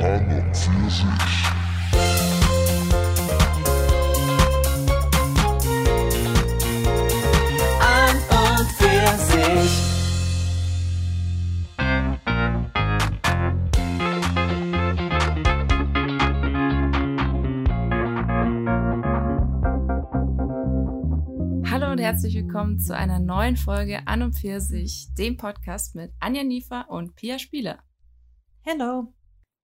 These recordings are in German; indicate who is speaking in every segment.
Speaker 1: An und für sich.
Speaker 2: An und für sich.
Speaker 3: Hallo und herzlich willkommen zu einer neuen Folge An und für sich, dem Podcast mit Anja Niefer und Pia Spieler.
Speaker 2: Hello.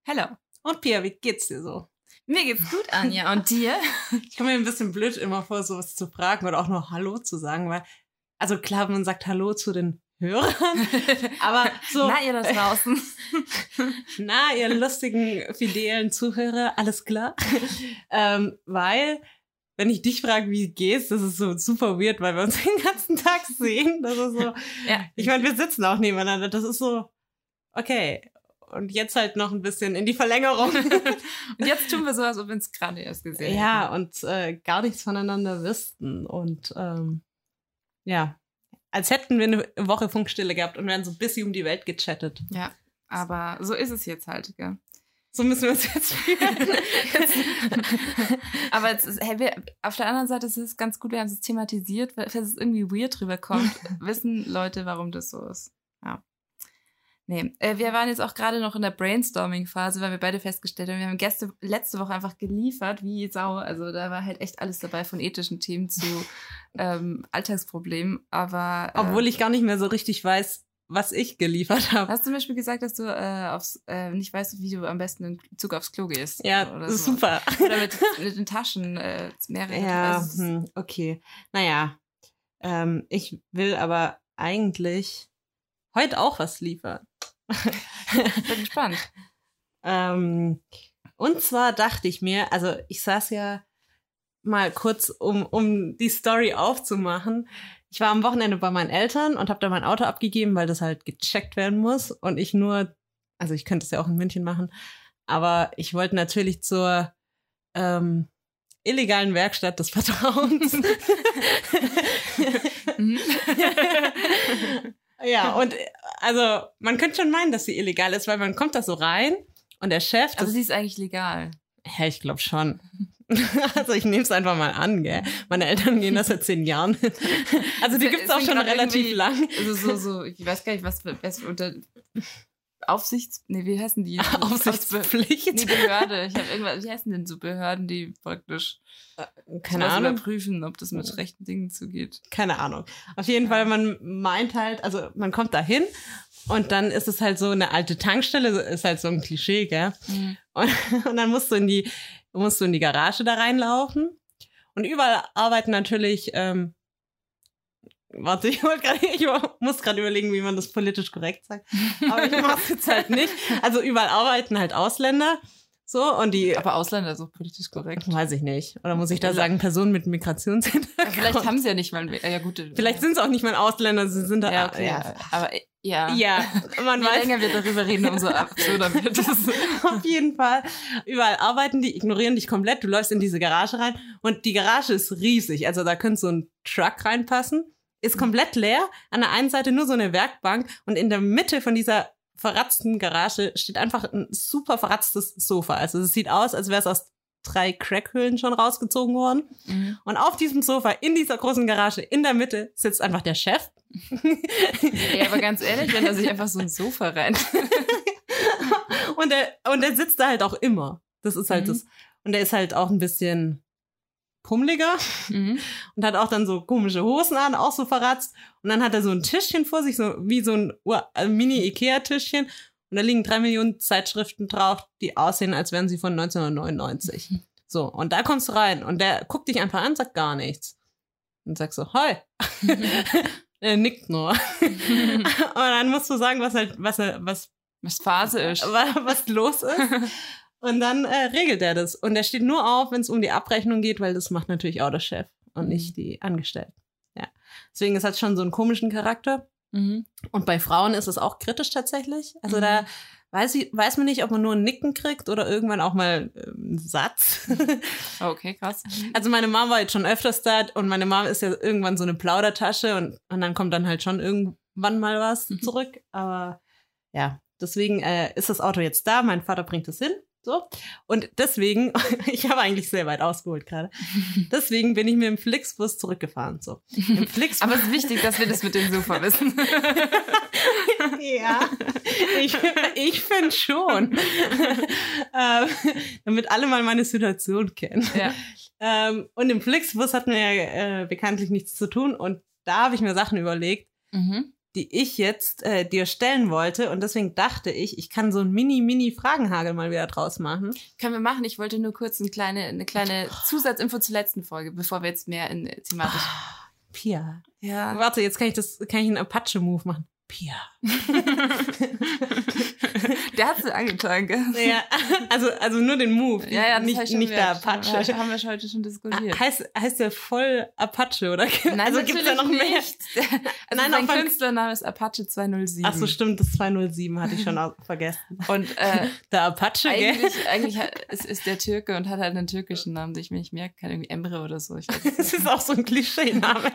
Speaker 3: Hello.
Speaker 2: Und Pia, wie geht's dir so?
Speaker 3: Mir geht's gut, Anja. Und dir?
Speaker 2: Ich komme mir ein bisschen blöd immer vor, sowas zu fragen oder auch nur Hallo zu sagen, weil, also klar, man sagt Hallo zu den Hörern, aber so,
Speaker 3: Na, ihr da draußen.
Speaker 2: na, ihr lustigen, fidelen Zuhörer, alles klar. ähm, weil, wenn ich dich frage, wie geht's, das ist so super weird, weil wir uns den ganzen Tag sehen. Das ist so,
Speaker 3: ja.
Speaker 2: ich meine, wir sitzen auch nebeneinander. Das ist so, okay. Und jetzt halt noch ein bisschen in die Verlängerung.
Speaker 3: Und jetzt tun wir so, als ob wir uns gerade erst gesehen
Speaker 2: ja, und äh, gar nichts voneinander wüssten. Und ähm, ja, als hätten wir eine Woche Funkstille gehabt und wären so ein bisschen um die Welt gechattet.
Speaker 3: hätten. Ja. Aber so ist es jetzt halt, gell?
Speaker 2: So müssen wir uns jetzt fühlen.
Speaker 3: Aber ist, hey, wir, auf der anderen Seite ist es ganz gut, wir haben es thematisiert, weil falls es irgendwie weird drüber kommt, wissen Leute, warum das so ist. Ja. Nee, äh, wir waren jetzt auch gerade noch in der Brainstorming-Phase, weil wir beide festgestellt haben, wir haben Gäste letzte Woche einfach geliefert, wie Sau. Also da war halt echt alles dabei, von ethischen Themen zu ähm, Alltagsproblemen. Aber äh,
Speaker 2: Obwohl ich gar nicht mehr so richtig weiß, was ich geliefert habe.
Speaker 3: hast du zum Beispiel gesagt, dass du äh, aufs, äh, nicht weißt, wie du am besten im Zug aufs Klo gehst.
Speaker 2: Ja,
Speaker 3: oder so.
Speaker 2: super.
Speaker 3: Oder mit, mit den Taschen, äh, mehrere.
Speaker 2: Ja,
Speaker 3: du,
Speaker 2: hm, okay. Naja, ähm, ich will aber eigentlich heute auch was liefern.
Speaker 3: Ich bin gespannt.
Speaker 2: Ähm, und zwar dachte ich mir, also ich saß ja mal kurz, um, um die Story aufzumachen. Ich war am Wochenende bei meinen Eltern und habe da mein Auto abgegeben, weil das halt gecheckt werden muss. Und ich nur, also ich könnte es ja auch in München machen, aber ich wollte natürlich zur ähm, illegalen Werkstatt des Vertrauens. Ja, und äh, also man könnte schon meinen, dass sie illegal ist, weil man kommt da so rein und der Chef,
Speaker 3: Also sie ist eigentlich legal.
Speaker 2: ja, ich glaube schon. Also ich nehme es einfach mal an, gell? Meine Eltern gehen das seit zehn Jahren. Also die
Speaker 3: Es
Speaker 2: gibt's auch schon relativ lang.
Speaker 3: Also so, so, ich weiß gar nicht, was, was unter Aufsichts, nee, wie heißen die?
Speaker 2: Aufsichtspflicht.
Speaker 3: Nee, Behörde. Ich habe irgendwas, wie heißen denn so Behörden, die praktisch
Speaker 2: Keine
Speaker 3: sowas
Speaker 2: Ahnung.
Speaker 3: überprüfen, ob das mit rechten Dingen zugeht.
Speaker 2: Keine Ahnung. Auf jeden Fall, man meint halt, also man kommt da hin und dann ist es halt so eine alte Tankstelle, ist halt so ein Klischee, gell? Und, und dann musst du in die, musst du in die Garage da reinlaufen. Und überall arbeiten natürlich, ähm, warte, ich, grad, ich muss gerade überlegen, wie man das politisch korrekt sagt. Aber ich mach's jetzt halt nicht. Also überall arbeiten halt Ausländer. So, und die,
Speaker 3: Aber Ausländer ist auch politisch korrekt.
Speaker 2: weiß ich nicht. Oder muss ich da sagen, Personen mit Migrationshintergrund?
Speaker 3: Vielleicht haben sie ja nicht mal, äh, ja gut.
Speaker 2: Vielleicht sind es auch nicht mal Ausländer, sie sind da.
Speaker 3: ja, okay, ja. aber äh, ja.
Speaker 2: Ja, man
Speaker 3: Je
Speaker 2: weiß
Speaker 3: länger wir darüber reden, umso absurder wird es.
Speaker 2: auf jeden Fall. Überall arbeiten die, ignorieren dich komplett. Du läufst in diese Garage rein und die Garage ist riesig. Also da könnte so ein Truck reinpassen. Ist komplett leer. An der einen Seite nur so eine Werkbank und in der Mitte von dieser verratzten Garage steht einfach ein super verratztes Sofa. Also es sieht aus, als wäre es aus drei Crackhöhlen schon rausgezogen worden.
Speaker 3: Mhm.
Speaker 2: Und auf diesem Sofa, in dieser großen Garage, in der Mitte, sitzt einfach der Chef.
Speaker 3: Ja, aber ganz ehrlich, wenn er sich einfach so ein Sofa rein.
Speaker 2: und der, und der sitzt da halt auch immer. Das ist halt
Speaker 3: Mhm.
Speaker 2: das. Und der ist halt auch ein bisschen pummeliger
Speaker 3: Mhm.
Speaker 2: und hat auch dann so komische Hosen an, auch so verratzt. Und dann hat er so ein Tischchen vor sich, so wie so ein äh, Mini-Ikea-Tischchen. Und da liegen drei Millionen Zeitschriften drauf, die aussehen, als wären sie von 1999. So, und da kommst du rein und der guckt dich einfach an, sagt gar nichts. Und sagst so, hi. er nickt nur. und dann musst du sagen, was halt, was er, was
Speaker 3: Was Phase ist.
Speaker 2: wa- was los ist. Und dann äh, regelt er das. Und er steht nur auf, wenn es um die Abrechnung geht, weil das macht natürlich auch der Chef und nicht die Angestellten. Ja. Deswegen ist das schon so einen komischen Charakter.
Speaker 3: Mhm.
Speaker 2: Und bei Frauen ist es auch kritisch tatsächlich. Also
Speaker 3: Mhm.
Speaker 2: da weiß, ich, weiß man nicht, ob man nur ein Nicken kriegt oder irgendwann auch mal ähm, einen Satz.
Speaker 3: Okay, krass.
Speaker 2: also meine Mom war jetzt schon öfters da und meine Mom ist ja irgendwann so eine Plaudertasche und, und dann kommt dann halt schon irgendwann mal was
Speaker 3: Mhm.
Speaker 2: zurück. Aber ja, deswegen äh, ist das Auto jetzt da. Mein Vater bringt es hin. So. Und deswegen, ich habe eigentlich sehr weit ausgeholt gerade. Deswegen bin ich mit dem Flixbus zurückgefahren. So. Im Flixbus.
Speaker 3: Aber es ist wichtig, dass wir das mit dem Sofa wissen.
Speaker 2: ja, ich, ich finde schon. ähm, damit alle mal meine Situation kennen.
Speaker 3: ja.
Speaker 2: Ähm, und im Flixbus hatten wir ja äh, bekanntlich nichts zu tun. Und da habe ich mir Sachen überlegt,
Speaker 3: Mhm.
Speaker 2: Die ich jetzt äh, dir stellen wollte. Und deswegen dachte ich, ich kann so ein Mini-Mini-Fragenhagel mal wieder draus machen.
Speaker 3: Können wir machen. Ich wollte nur kurz eine kleine, eine kleine Zusatzinfo zur letzten Folge, bevor wir jetzt mehr in thematisch.
Speaker 2: Pia.
Speaker 3: Ja.
Speaker 2: Warte, jetzt kann ich das, kann ich einen Apache-Move machen. Pia.
Speaker 3: Der hat sie angetan, gell?
Speaker 2: Ja, also, also nur den Move,
Speaker 3: Ja, ja,
Speaker 2: nicht,
Speaker 3: schon
Speaker 2: nicht der. Apache.
Speaker 3: Wir- Haben wir schon heute schon diskutiert.
Speaker 2: Heißt, heißt der voll Apache, oder?
Speaker 3: Nein,
Speaker 2: also gibt's da noch mehr?
Speaker 3: nicht. Also
Speaker 2: Nein,
Speaker 3: sein
Speaker 2: auf ein-
Speaker 3: Künstlername ist Apache 207.
Speaker 2: Ach so, stimmt, das 207 hatte ich schon vergessen.
Speaker 3: Und äh,
Speaker 2: Der Apache, gell?
Speaker 3: eigentlich, eigentlich hat- ist, ist der Türke und hat halt einen türkischen Namen, den ich mir nicht merken kann. Irgendwie Emre oder so. Ich weiß.
Speaker 2: Das ist auch so ein Klischee-Name.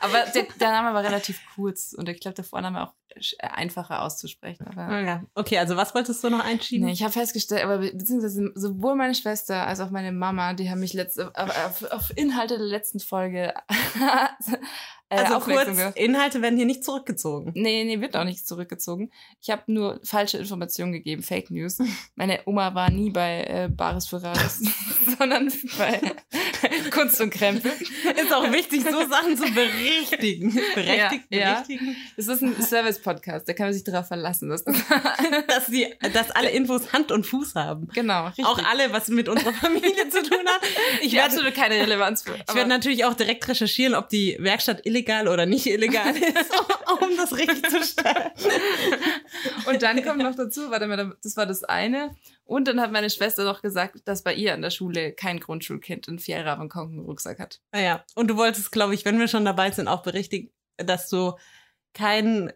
Speaker 3: Aber der, der Name war relativ kurz und ich glaube, der Vorname auch sch- einfacher auszusprechen. Aber
Speaker 2: Ja. Okay, also was wolltest du noch einschieben?
Speaker 3: Nee, ich habe festgestellt, aber be- beziehungsweise sowohl meine Schwester als auch meine Mama, die haben mich letzte, auf, auf Inhalte der letzten Folge äh,
Speaker 2: also kurz. Inhalte werden hier nicht zurückgezogen.
Speaker 3: Nee, nee, wird auch nicht zurückgezogen. Ich habe nur falsche Informationen gegeben, Fake News. Meine Oma war nie bei äh, Bares für Rares, sondern bei Kunst und Krempel.
Speaker 2: Ist auch wichtig, so Sachen zu berichtigen. Berechtigt,
Speaker 3: Ja, ja.
Speaker 2: berichtigen.
Speaker 3: Das ist ein Service-Podcast, da kann man sich darauf verlassen. Dass das
Speaker 2: Dass, die, dass alle Infos Hand und Fuß haben.
Speaker 3: genau, richtig.
Speaker 2: Auch alle, was mit unserer Familie zu tun hat. Ich werde
Speaker 3: keine Relevanz für.
Speaker 2: ich werd natürlich auch direkt recherchieren, ob die Werkstatt illegal oder nicht illegal ist, um das richtig zu stellen.
Speaker 3: Und dann kommt noch dazu, warte mal, das war das eine. Und dann hat meine Schwester noch gesagt, dass bei ihr an der Schule kein Grundschulkind einen Fjellravenkonken-Rucksack hat.
Speaker 2: Naja, und du wolltest, glaube ich, wenn wir schon dabei sind, auch berichtigen, dass du kein,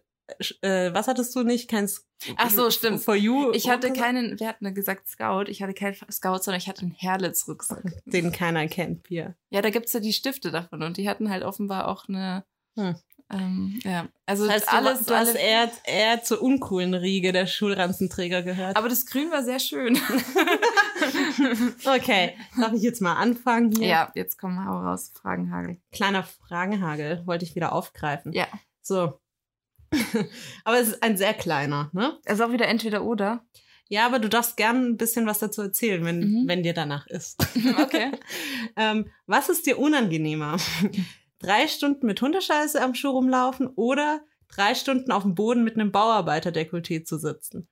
Speaker 2: äh, was hattest du nicht? Kein
Speaker 3: Ach so, stimmt.
Speaker 2: For you.
Speaker 3: Ich hatte keinen, wir hatten gesagt Scout, ich hatte keinen Scout, sondern ich hatte einen Herlitz-Rucksack.
Speaker 2: Den keiner kennt, Pia.
Speaker 3: Ja, da gibt's ja die Stifte davon und die hatten halt offenbar auch eine,
Speaker 2: Hm.
Speaker 3: ähm, ja, also
Speaker 2: Das heißt,
Speaker 3: alles,
Speaker 2: du, du hast
Speaker 3: alle,
Speaker 2: eher, eher zur uncoolen Riege der Schulranzenträger gehört.
Speaker 3: aber das Grün war sehr schön.
Speaker 2: okay, darf ich jetzt mal anfangen hier?
Speaker 3: ja, jetzt komm, hau raus, Fragenhagel.
Speaker 2: Kleiner Fragenhagel wollte ich wieder aufgreifen.
Speaker 3: Ja.
Speaker 2: So. aber es ist ein sehr kleiner, ne?
Speaker 3: Also auch wieder entweder oder.
Speaker 2: Ja, aber du darfst gern ein bisschen was dazu erzählen, wenn,
Speaker 3: Mhm.
Speaker 2: wenn dir danach ist.
Speaker 3: Okay.
Speaker 2: ähm, was ist dir unangenehmer? drei Stunden mit Hundescheiße am Schuh rumlaufen oder drei Stunden auf dem Boden mit einem Bauarbeiterdekolleté zu sitzen?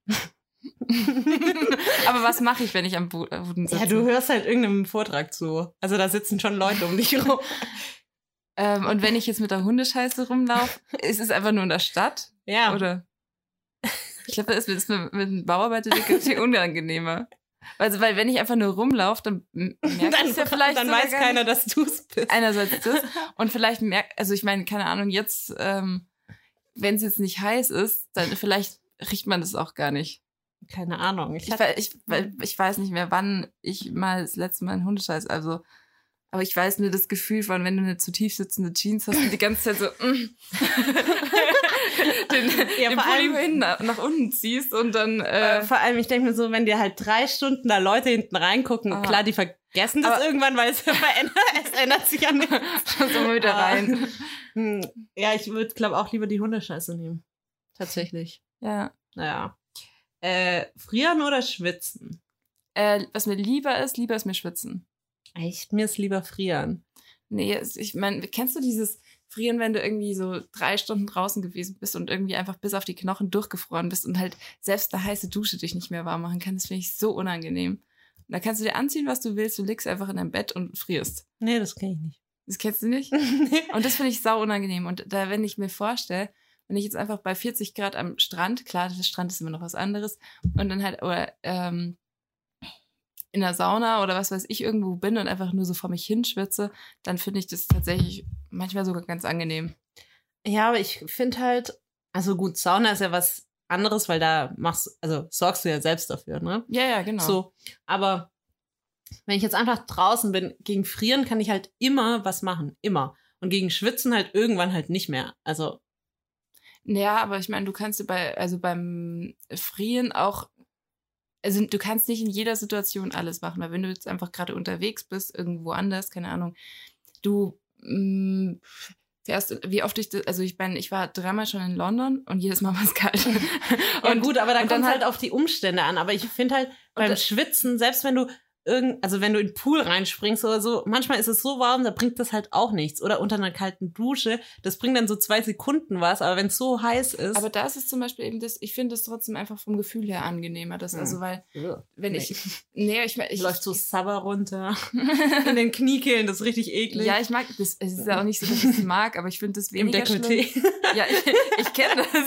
Speaker 3: aber was mache ich, wenn ich am äh, Boden sitze?
Speaker 2: Ja, du hörst halt irgendeinem Vortrag zu. Also da sitzen schon Leute um dich rum.
Speaker 3: Ähm, und wenn ich jetzt mit der Hundescheiße rumlaufe, ist es einfach nur in der Stadt?
Speaker 2: Ja.
Speaker 3: Oder? Ich glaube, das ist mit, mit dem Bauarbeiter-Dekolleté unangenehmer. Also, weil wenn ich einfach nur rumlaufe, dann m- merke
Speaker 2: dann
Speaker 3: ja vielleicht
Speaker 2: dann weiß keiner, dass du es bist.
Speaker 3: Einerseits das. Und vielleicht merkt, also ich meine, keine Ahnung, jetzt, ähm, wenn es jetzt nicht heiß ist, dann vielleicht riecht man das auch gar nicht.
Speaker 2: Keine Ahnung. Ich
Speaker 3: Ich, ich, ich weiß nicht mehr, wann ich mal das letzte Mal einen Hundescheiß, also, aber ich weiß nur das Gefühl von, wenn du eine zu tief sitzende Jeans hast und die ganze Zeit so, mm, den,
Speaker 2: Ja,
Speaker 3: den Pulli
Speaker 2: allem-
Speaker 3: hin nach, nach unten ziehst und dann,
Speaker 2: äh, vor allem, ich denke mir so, wenn dir halt drei Stunden da Leute hinten reingucken,
Speaker 3: Ah.
Speaker 2: klar, die vergessen das
Speaker 3: Aber-
Speaker 2: irgendwann, weil es verändert, es ändert sich ja
Speaker 3: so mal wieder rein.
Speaker 2: Hm, Ja, ich würde, glaube auch lieber die Hundescheiße nehmen. Tatsächlich.
Speaker 3: Ja.
Speaker 2: Naja. Äh, frieren oder schwitzen?
Speaker 3: Äh, was mir lieber ist, lieber ist mir schwitzen.
Speaker 2: Echt, mir ist lieber frieren.
Speaker 3: Nee, ich meine, kennst du dieses Frieren, wenn du irgendwie so drei Stunden draußen gewesen bist und irgendwie einfach bis auf die Knochen durchgefroren bist und halt selbst eine heiße Dusche dich nicht mehr warm machen kann? Das finde ich so unangenehm. Und da kannst du dir anziehen, was du willst, du liegst einfach in deinem Bett und frierst.
Speaker 2: Nee, das kenne ich nicht.
Speaker 3: Das kennst du nicht? Und das finde ich sau unangenehm. Und da, wenn ich mir vorstelle, wenn ich jetzt einfach bei 40 Grad am Strand, klar, der Strand ist immer noch was anderes, und dann halt, oder ähm, in der Sauna oder was weiß ich irgendwo bin und einfach nur so vor mich hinschwitze, dann finde ich das tatsächlich manchmal sogar ganz angenehm.
Speaker 2: Ja, aber ich finde halt, also gut, Sauna ist ja was anderes, weil da machst, also sorgst du ja selbst dafür, ne?
Speaker 3: Ja, ja, genau.
Speaker 2: So, aber wenn ich jetzt einfach draußen bin, gegen Frieren kann ich halt immer was machen, immer. Und gegen Schwitzen halt irgendwann halt nicht mehr. Also,
Speaker 3: Ja, aber ich meine, du kannst dir bei, also beim Frieren auch also du kannst nicht in jeder Situation alles machen, weil wenn du jetzt einfach gerade unterwegs bist, irgendwo anders, keine Ahnung, du mh, fährst, wie oft ich, das, also ich bin, ich war dreimal schon in London und jedes Mal war es kalt.
Speaker 2: Ja,
Speaker 3: und
Speaker 2: gut, aber da kommt
Speaker 3: dann
Speaker 2: halt auf die Umstände an. Aber ich finde halt beim Schwitzen, selbst wenn du irgend, also wenn du in den Pool reinspringst oder so, manchmal ist es so warm, da bringt das halt auch nichts. Oder unter einer kalten Dusche, das bringt dann so zwei Sekunden was, aber wenn es so heiß ist.
Speaker 3: aber da ist es zum Beispiel eben das, ich finde es trotzdem einfach vom Gefühl her angenehmer. Das,
Speaker 2: Hm.
Speaker 3: also, weil, wenn
Speaker 2: Nee.
Speaker 3: ich, nee, ich, ich,
Speaker 2: läuft so Sabber runter in den Kniekehlen, das ist richtig eklig.
Speaker 3: ja, ich mag das, es ist ja auch nicht so, dass ich es mag, aber ich finde das
Speaker 2: Im
Speaker 3: weniger
Speaker 2: Dekolleté.
Speaker 3: schlimm. Ja, ich, ich kenne das.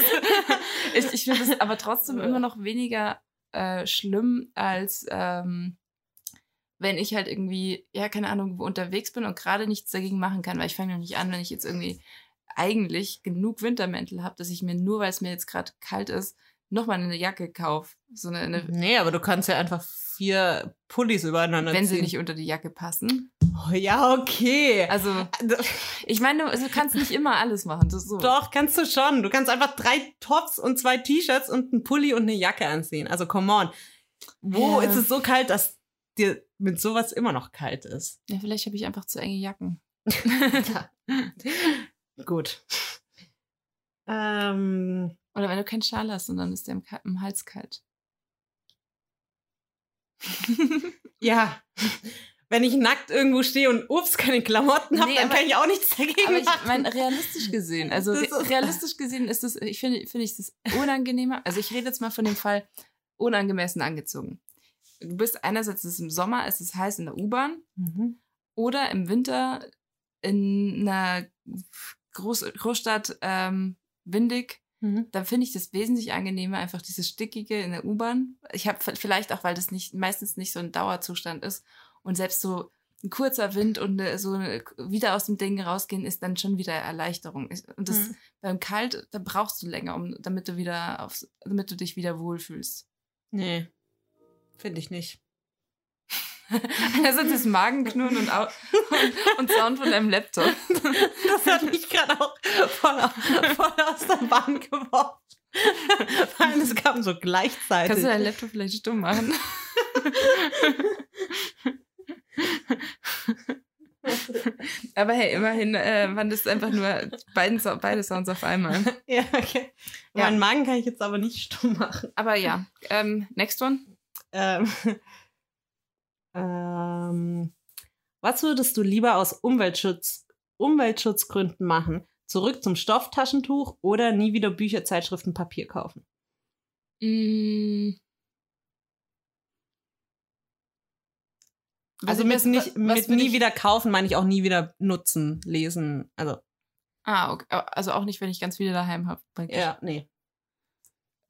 Speaker 3: Ich, ich finde das aber trotzdem immer noch weniger äh, schlimm, als ähm, wenn ich halt irgendwie, ja, keine Ahnung, wo unterwegs bin und gerade nichts dagegen machen kann, weil ich fange noch nicht an, wenn ich jetzt irgendwie eigentlich genug Wintermäntel habe, dass ich mir nur, weil es mir jetzt gerade kalt ist, nochmal eine Jacke kaufe. So eine, eine
Speaker 2: Nee, aber du kannst ja einfach vier Pullis übereinander
Speaker 3: wenn sie
Speaker 2: ziehen.
Speaker 3: nicht unter die Jacke passen.
Speaker 2: Oh, ja, okay.
Speaker 3: Also, ich meine, du, also du kannst nicht immer alles machen. Das ist so.
Speaker 2: Doch, kannst du schon. Du kannst einfach drei Tops und zwei T-Shirts und einen Pulli und eine Jacke anziehen. Also, come on. Wo
Speaker 3: Ja.
Speaker 2: ist es so kalt, dass dir mit sowas immer noch kalt ist?
Speaker 3: Ja, vielleicht habe ich einfach zu enge Jacken.
Speaker 2: Gut. Ähm,
Speaker 3: Oder wenn du keinen Schal hast und dann ist der im, im Hals kalt.
Speaker 2: ja. Wenn ich nackt irgendwo stehe und ups, keine Klamotten habe,
Speaker 3: Nee,
Speaker 2: dann
Speaker 3: aber-
Speaker 2: kann ich auch nichts dagegen
Speaker 3: Aber ich
Speaker 2: machen.
Speaker 3: meine, realistisch gesehen, also
Speaker 2: Das
Speaker 3: re
Speaker 2: ist-
Speaker 3: realistisch gesehen ist es, ich finde, finde ich das unangenehmer. Also ich rede jetzt mal von dem Fall unangemessen angezogen. Du bist einerseits ist es im Sommer, es ist heiß in der U-Bahn
Speaker 2: Mhm.
Speaker 3: oder im Winter in einer Groß Großstadt ähm, windig.
Speaker 2: Mhm.
Speaker 3: Dann finde ich das wesentlich angenehmer, einfach dieses Stickige in der U-Bahn. Ich habe vielleicht auch, weil das nicht meistens nicht so ein Dauerzustand ist und selbst so ein kurzer Wind und so wieder aus dem Ding rausgehen ist dann schon wieder Erleichterung. Ich- Und das
Speaker 2: Mhm.
Speaker 3: beim Kalt, da brauchst du länger, um, damit du wieder aufs, damit du dich wieder wohlfühlst.
Speaker 2: Nee, finde ich nicht.
Speaker 3: Also das Magenknurren und, Au und, und Sound von deinem Laptop.
Speaker 2: Das hat mich gerade auch voll, voll aus der Bahn geworfen. Weil es kam so gleichzeitig.
Speaker 3: Kannst du deinen Laptop vielleicht stumm machen? Aber hey, immerhin äh, waren das einfach nur beiden, beide Sounds auf einmal.
Speaker 2: ja, okay.
Speaker 3: Ja.
Speaker 2: Meinen Magen kann ich jetzt aber nicht stumm machen.
Speaker 3: Aber ja, ähm, next one.
Speaker 2: Ähm, ähm, was würdest du lieber aus Umweltschutz, Umweltschutzgründen machen? Zurück zum Stofftaschentuch oder nie wieder Bücher, Zeitschriften, Papier kaufen?
Speaker 3: Mm.
Speaker 2: Also mit,
Speaker 3: was-
Speaker 2: nicht, mit nie
Speaker 3: ich-
Speaker 2: wieder kaufen meine ich auch nie wieder nutzen, lesen. Also,
Speaker 3: Ah, okay. Also auch nicht, wenn ich ganz viele daheim habe.
Speaker 2: ja, nee.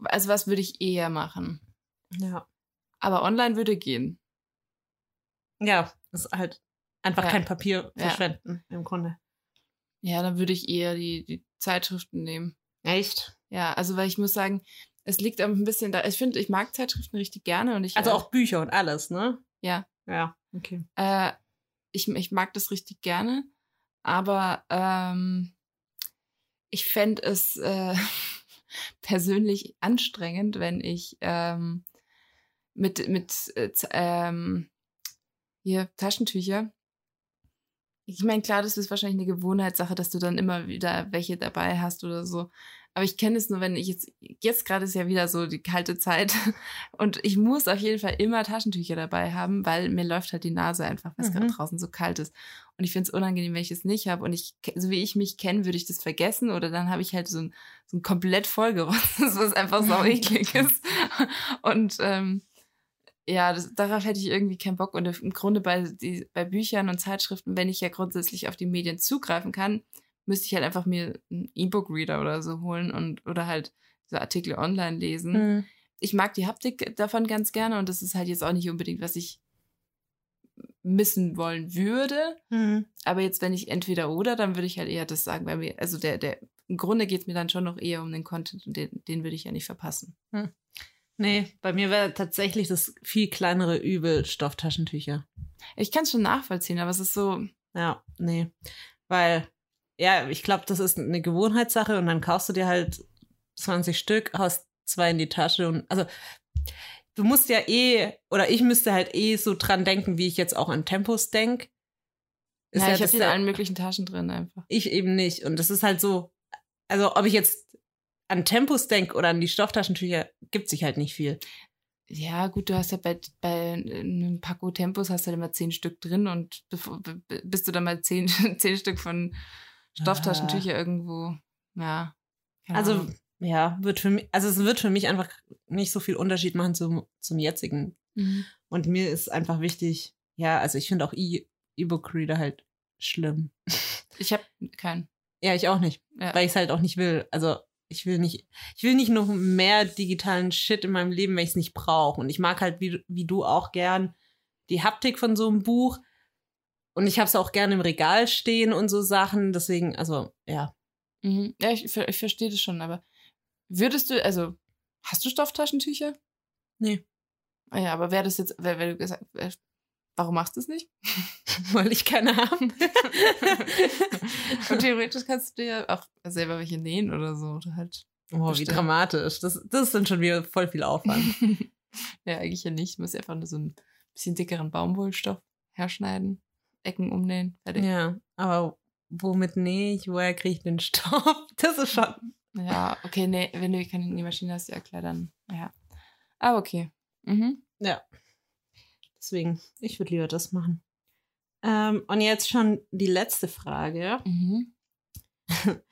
Speaker 3: Also was würde ich eher machen?
Speaker 2: Ja.
Speaker 3: Aber online würde gehen.
Speaker 2: Ja, ist halt einfach
Speaker 3: Ja.
Speaker 2: kein Papier
Speaker 3: Ja.
Speaker 2: verschwenden, im Grunde.
Speaker 3: Ja, dann würde ich eher die, die Zeitschriften nehmen.
Speaker 2: Echt?
Speaker 3: Ja, also weil ich muss sagen, es liegt auch ein bisschen da. Ich finde, ich mag Zeitschriften richtig gerne und ich
Speaker 2: Also
Speaker 3: äh,
Speaker 2: auch Bücher und alles, ne?
Speaker 3: Ja.
Speaker 2: Ja, okay.
Speaker 3: Äh, ich, ich mag das richtig gerne, aber ähm, ich fände es äh, persönlich anstrengend, wenn ich ähm, mit, mit äh, ähm, hier Taschentücher. Ich meine, klar, das ist wahrscheinlich eine Gewohnheitssache, dass du dann immer wieder welche dabei hast oder so. Aber ich kenne es nur, wenn ich jetzt, jetzt gerade ist ja wieder so die kalte Zeit und ich muss auf jeden Fall immer Taschentücher dabei haben, weil mir läuft halt die Nase einfach, weil es
Speaker 2: Mhm.
Speaker 3: gerade draußen so kalt ist. Und ich finde es unangenehm, wenn ich es nicht habe. Und ich, so wie ich mich kenne, würde ich das vergessen oder dann habe ich halt so ein, so ein komplett vollgerotztes, was einfach sau eklig ist. Und ähm, ja, das, darauf hätte ich irgendwie keinen Bock. Und im Grunde bei, die, bei Büchern und Zeitschriften, wenn ich ja grundsätzlich auf die Medien zugreifen kann, müsste ich halt einfach mir einen E-Book-Reader oder so holen und oder halt so Artikel online lesen.
Speaker 2: Mhm.
Speaker 3: Ich mag die Haptik davon ganz gerne und das ist halt jetzt auch nicht unbedingt, was ich missen wollen würde.
Speaker 2: Mhm.
Speaker 3: Aber jetzt, wenn ich entweder oder, dann würde ich halt eher das sagen, weil mir, also der, der, im Grunde geht es mir dann schon noch eher um den Content und den, den würde ich ja nicht verpassen.
Speaker 2: Nee, bei mir wäre tatsächlich das viel kleinere Übel Stofftaschentücher.
Speaker 3: Ich kann es schon nachvollziehen, aber es ist so,
Speaker 2: Ja, nee. Weil, ja, ich glaube, das ist eine Gewohnheitssache und dann kaufst du dir halt 20 Stück, haust zwei in die Tasche und also du musst ja eh, oder ich müsste halt eh so dran denken, wie ich jetzt auch an Tempos denke.
Speaker 3: ja, ich habe in allen möglichen Taschen drin einfach.
Speaker 2: ich eben nicht. Und das ist halt so, also ob ich jetzt an Tempos denke oder an die Stofftaschentücher, gibt sich halt nicht viel.
Speaker 3: Ja, gut, du hast ja bei, bei einem Paco Tempos hast du halt immer zehn Stück drin und bevor, b- b- bis du dann mal zehn, zehn Stück von Stofftaschentücher irgendwo, ja. keine
Speaker 2: Also,
Speaker 3: Ahnung.
Speaker 2: ja, wird für mich, also es wird für mich einfach nicht so viel Unterschied machen zum, zum jetzigen.
Speaker 3: Mhm.
Speaker 2: Und mir ist einfach wichtig, ja, also ich finde auch E- E-Book Reader halt schlimm.
Speaker 3: Ich habe keinen.
Speaker 2: Ja, ich auch nicht,
Speaker 3: Ja.
Speaker 2: weil ich es halt auch nicht will. Also ich will nicht, ich will nicht noch mehr digitalen Shit in meinem Leben, weil ich es nicht brauche. Und ich mag halt wie, wie du auch gern die Haptik von so einem Buch. Und ich habe es auch gerne im Regal stehen und so Sachen. Deswegen, also ja,
Speaker 3: Mhm. Ja, ich, ich verstehe das schon, aber würdest du, also, hast du Stofftaschentücher?
Speaker 2: Nee.
Speaker 3: Ah ja, aber wäre das jetzt, wär, wär du gesagt, äh, warum machst du es nicht?
Speaker 2: weil ich keine habe.
Speaker 3: Und theoretisch kannst du dir ja auch selber welche nähen oder so. Oder halt.
Speaker 2: Oh, wie
Speaker 3: Bestimmt.
Speaker 2: dramatisch. Das, das ist dann schon wieder voll viel Aufwand.
Speaker 3: ja, eigentlich ja nicht. Du musst einfach nur so einen bisschen dickeren Baumwollstoff herschneiden, Ecken umnähen, fertig.
Speaker 2: ja, aber womit nähe ich? Woher kriege ich den Stoff? Das ist schon.
Speaker 3: Ja, okay, nee, wenn du keine Nähmaschine hast, ja klar, dann, ja. Aber okay. Mhm.
Speaker 2: Ja. Deswegen, ich würde lieber das machen. Ähm, und jetzt schon die letzte Frage.
Speaker 3: Mhm.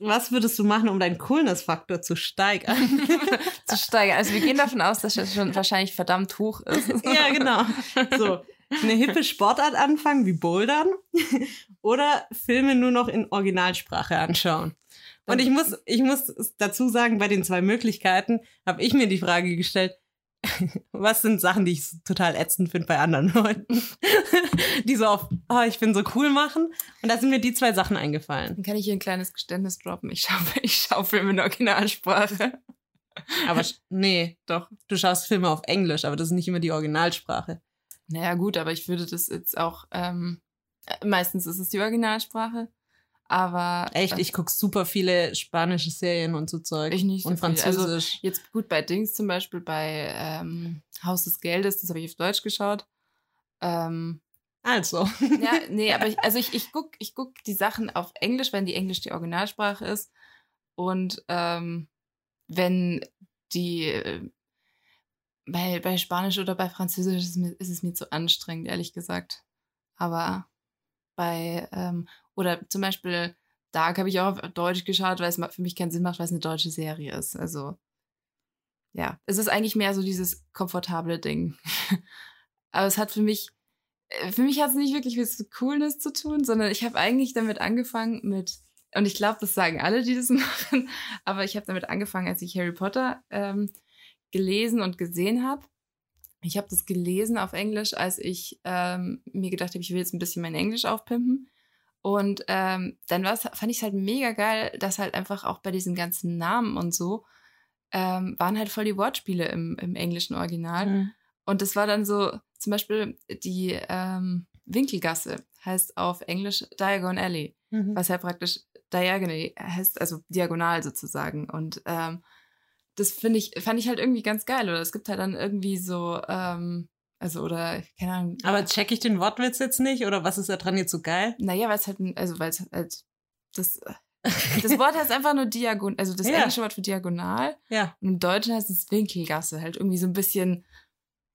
Speaker 2: Was würdest du machen, um deinen Coolness-Faktor zu steigern?
Speaker 3: Zu steigern. Also wir gehen davon aus, dass das schon wahrscheinlich verdammt hoch ist.
Speaker 2: ja, genau. So, eine hippe Sportart anfangen, wie Bouldern. Oder Filme nur noch in Originalsprache anschauen. Und ich muss, ich muss dazu sagen, bei den zwei Möglichkeiten habe ich mir die Frage gestellt, was sind Sachen, die ich total ätzend finde bei anderen Leuten, die so auf, oh, ich bin so cool machen. Und da sind mir die zwei Sachen eingefallen.
Speaker 3: Dann kann ich hier ein kleines Geständnis droppen. Ich schaue, ich schaue Filme in Originalsprache.
Speaker 2: Aber nee, doch, du schaust Filme auf Englisch, aber das ist nicht immer die Originalsprache.
Speaker 3: Naja, gut, aber ich würde das jetzt auch, ähm, äh, meistens ist es die Originalsprache, aber.
Speaker 2: Echt, ich gucke super viele spanische Serien und so Zeug.
Speaker 3: Ich nicht so
Speaker 2: Und.
Speaker 3: Also,
Speaker 2: Französisch.
Speaker 3: Jetzt gut bei Dings zum Beispiel, bei ähm, Haus des Geldes, das habe ich auf Deutsch geschaut. Ähm,
Speaker 2: Also.
Speaker 3: ja, nee, aber ich, also ich, ich guck, ich guck die Sachen auf Englisch, wenn die Englisch die Originalsprache ist. Und ähm, wenn die äh, bei, bei Spanisch oder bei Französisch ist, mir, ist es mir zu anstrengend, ehrlich gesagt. Aber bei, ähm, oder zum Beispiel Dark habe ich auch auf Deutsch geschaut, weil es für mich keinen Sinn macht, weil es eine deutsche Serie ist. Also, ja, es ist eigentlich mehr so dieses komfortable Ding. Aber es hat für mich, äh, für mich hat es nicht wirklich mit Coolness zu tun, sondern ich habe eigentlich damit angefangen mit, und ich glaube, das sagen alle, die das machen, aber ich habe damit angefangen, als ich Harry Potter ähm, gelesen und gesehen habe. Ich habe das gelesen auf Englisch, als ich ähm, mir gedacht habe, ich will jetzt ein bisschen mein Englisch aufpimpen. Und ähm, dann fand ich es halt mega geil, dass halt einfach auch bei diesen ganzen Namen und so ähm, waren halt voll die Wortspiele im, im englischen Original.
Speaker 2: Mhm.
Speaker 3: Und das war dann so, zum Beispiel die ähm, Winkelgasse heißt auf Englisch Diagon Alley,
Speaker 2: Mhm.
Speaker 3: was ja praktisch diagonally heißt, also diagonal sozusagen. Und ähm, das finde ich, fand ich halt irgendwie ganz geil. Oder es gibt halt dann irgendwie so, ähm, also oder, keine Ahnung.
Speaker 2: Aber check ich den Wortwitz jetzt nicht? Oder was ist da dran jetzt so geil?
Speaker 3: naja, weil es halt, also weil es halt, das, das Wort heißt einfach nur diagonal, also das
Speaker 2: Ja.
Speaker 3: englische Wort für diagonal.
Speaker 2: Ja.
Speaker 3: Und im Deutschen heißt es Winkelgasse, halt irgendwie so ein bisschen,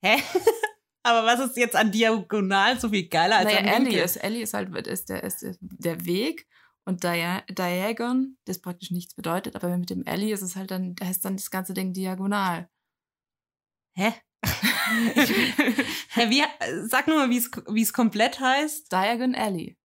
Speaker 2: Hä? Aber was ist jetzt an Diagonal so viel geiler als
Speaker 3: naja,
Speaker 2: an Winkel?
Speaker 3: ist, Alley ist halt ist der, ist der Weg und Dia Diagon, das praktisch nichts bedeutet, aber mit dem Alley ist es halt dann, heißt dann das ganze Ding diagonal.
Speaker 2: Hä? Hä, wie, sag nur mal, wie es- komplett heißt.
Speaker 3: Diagon Alley.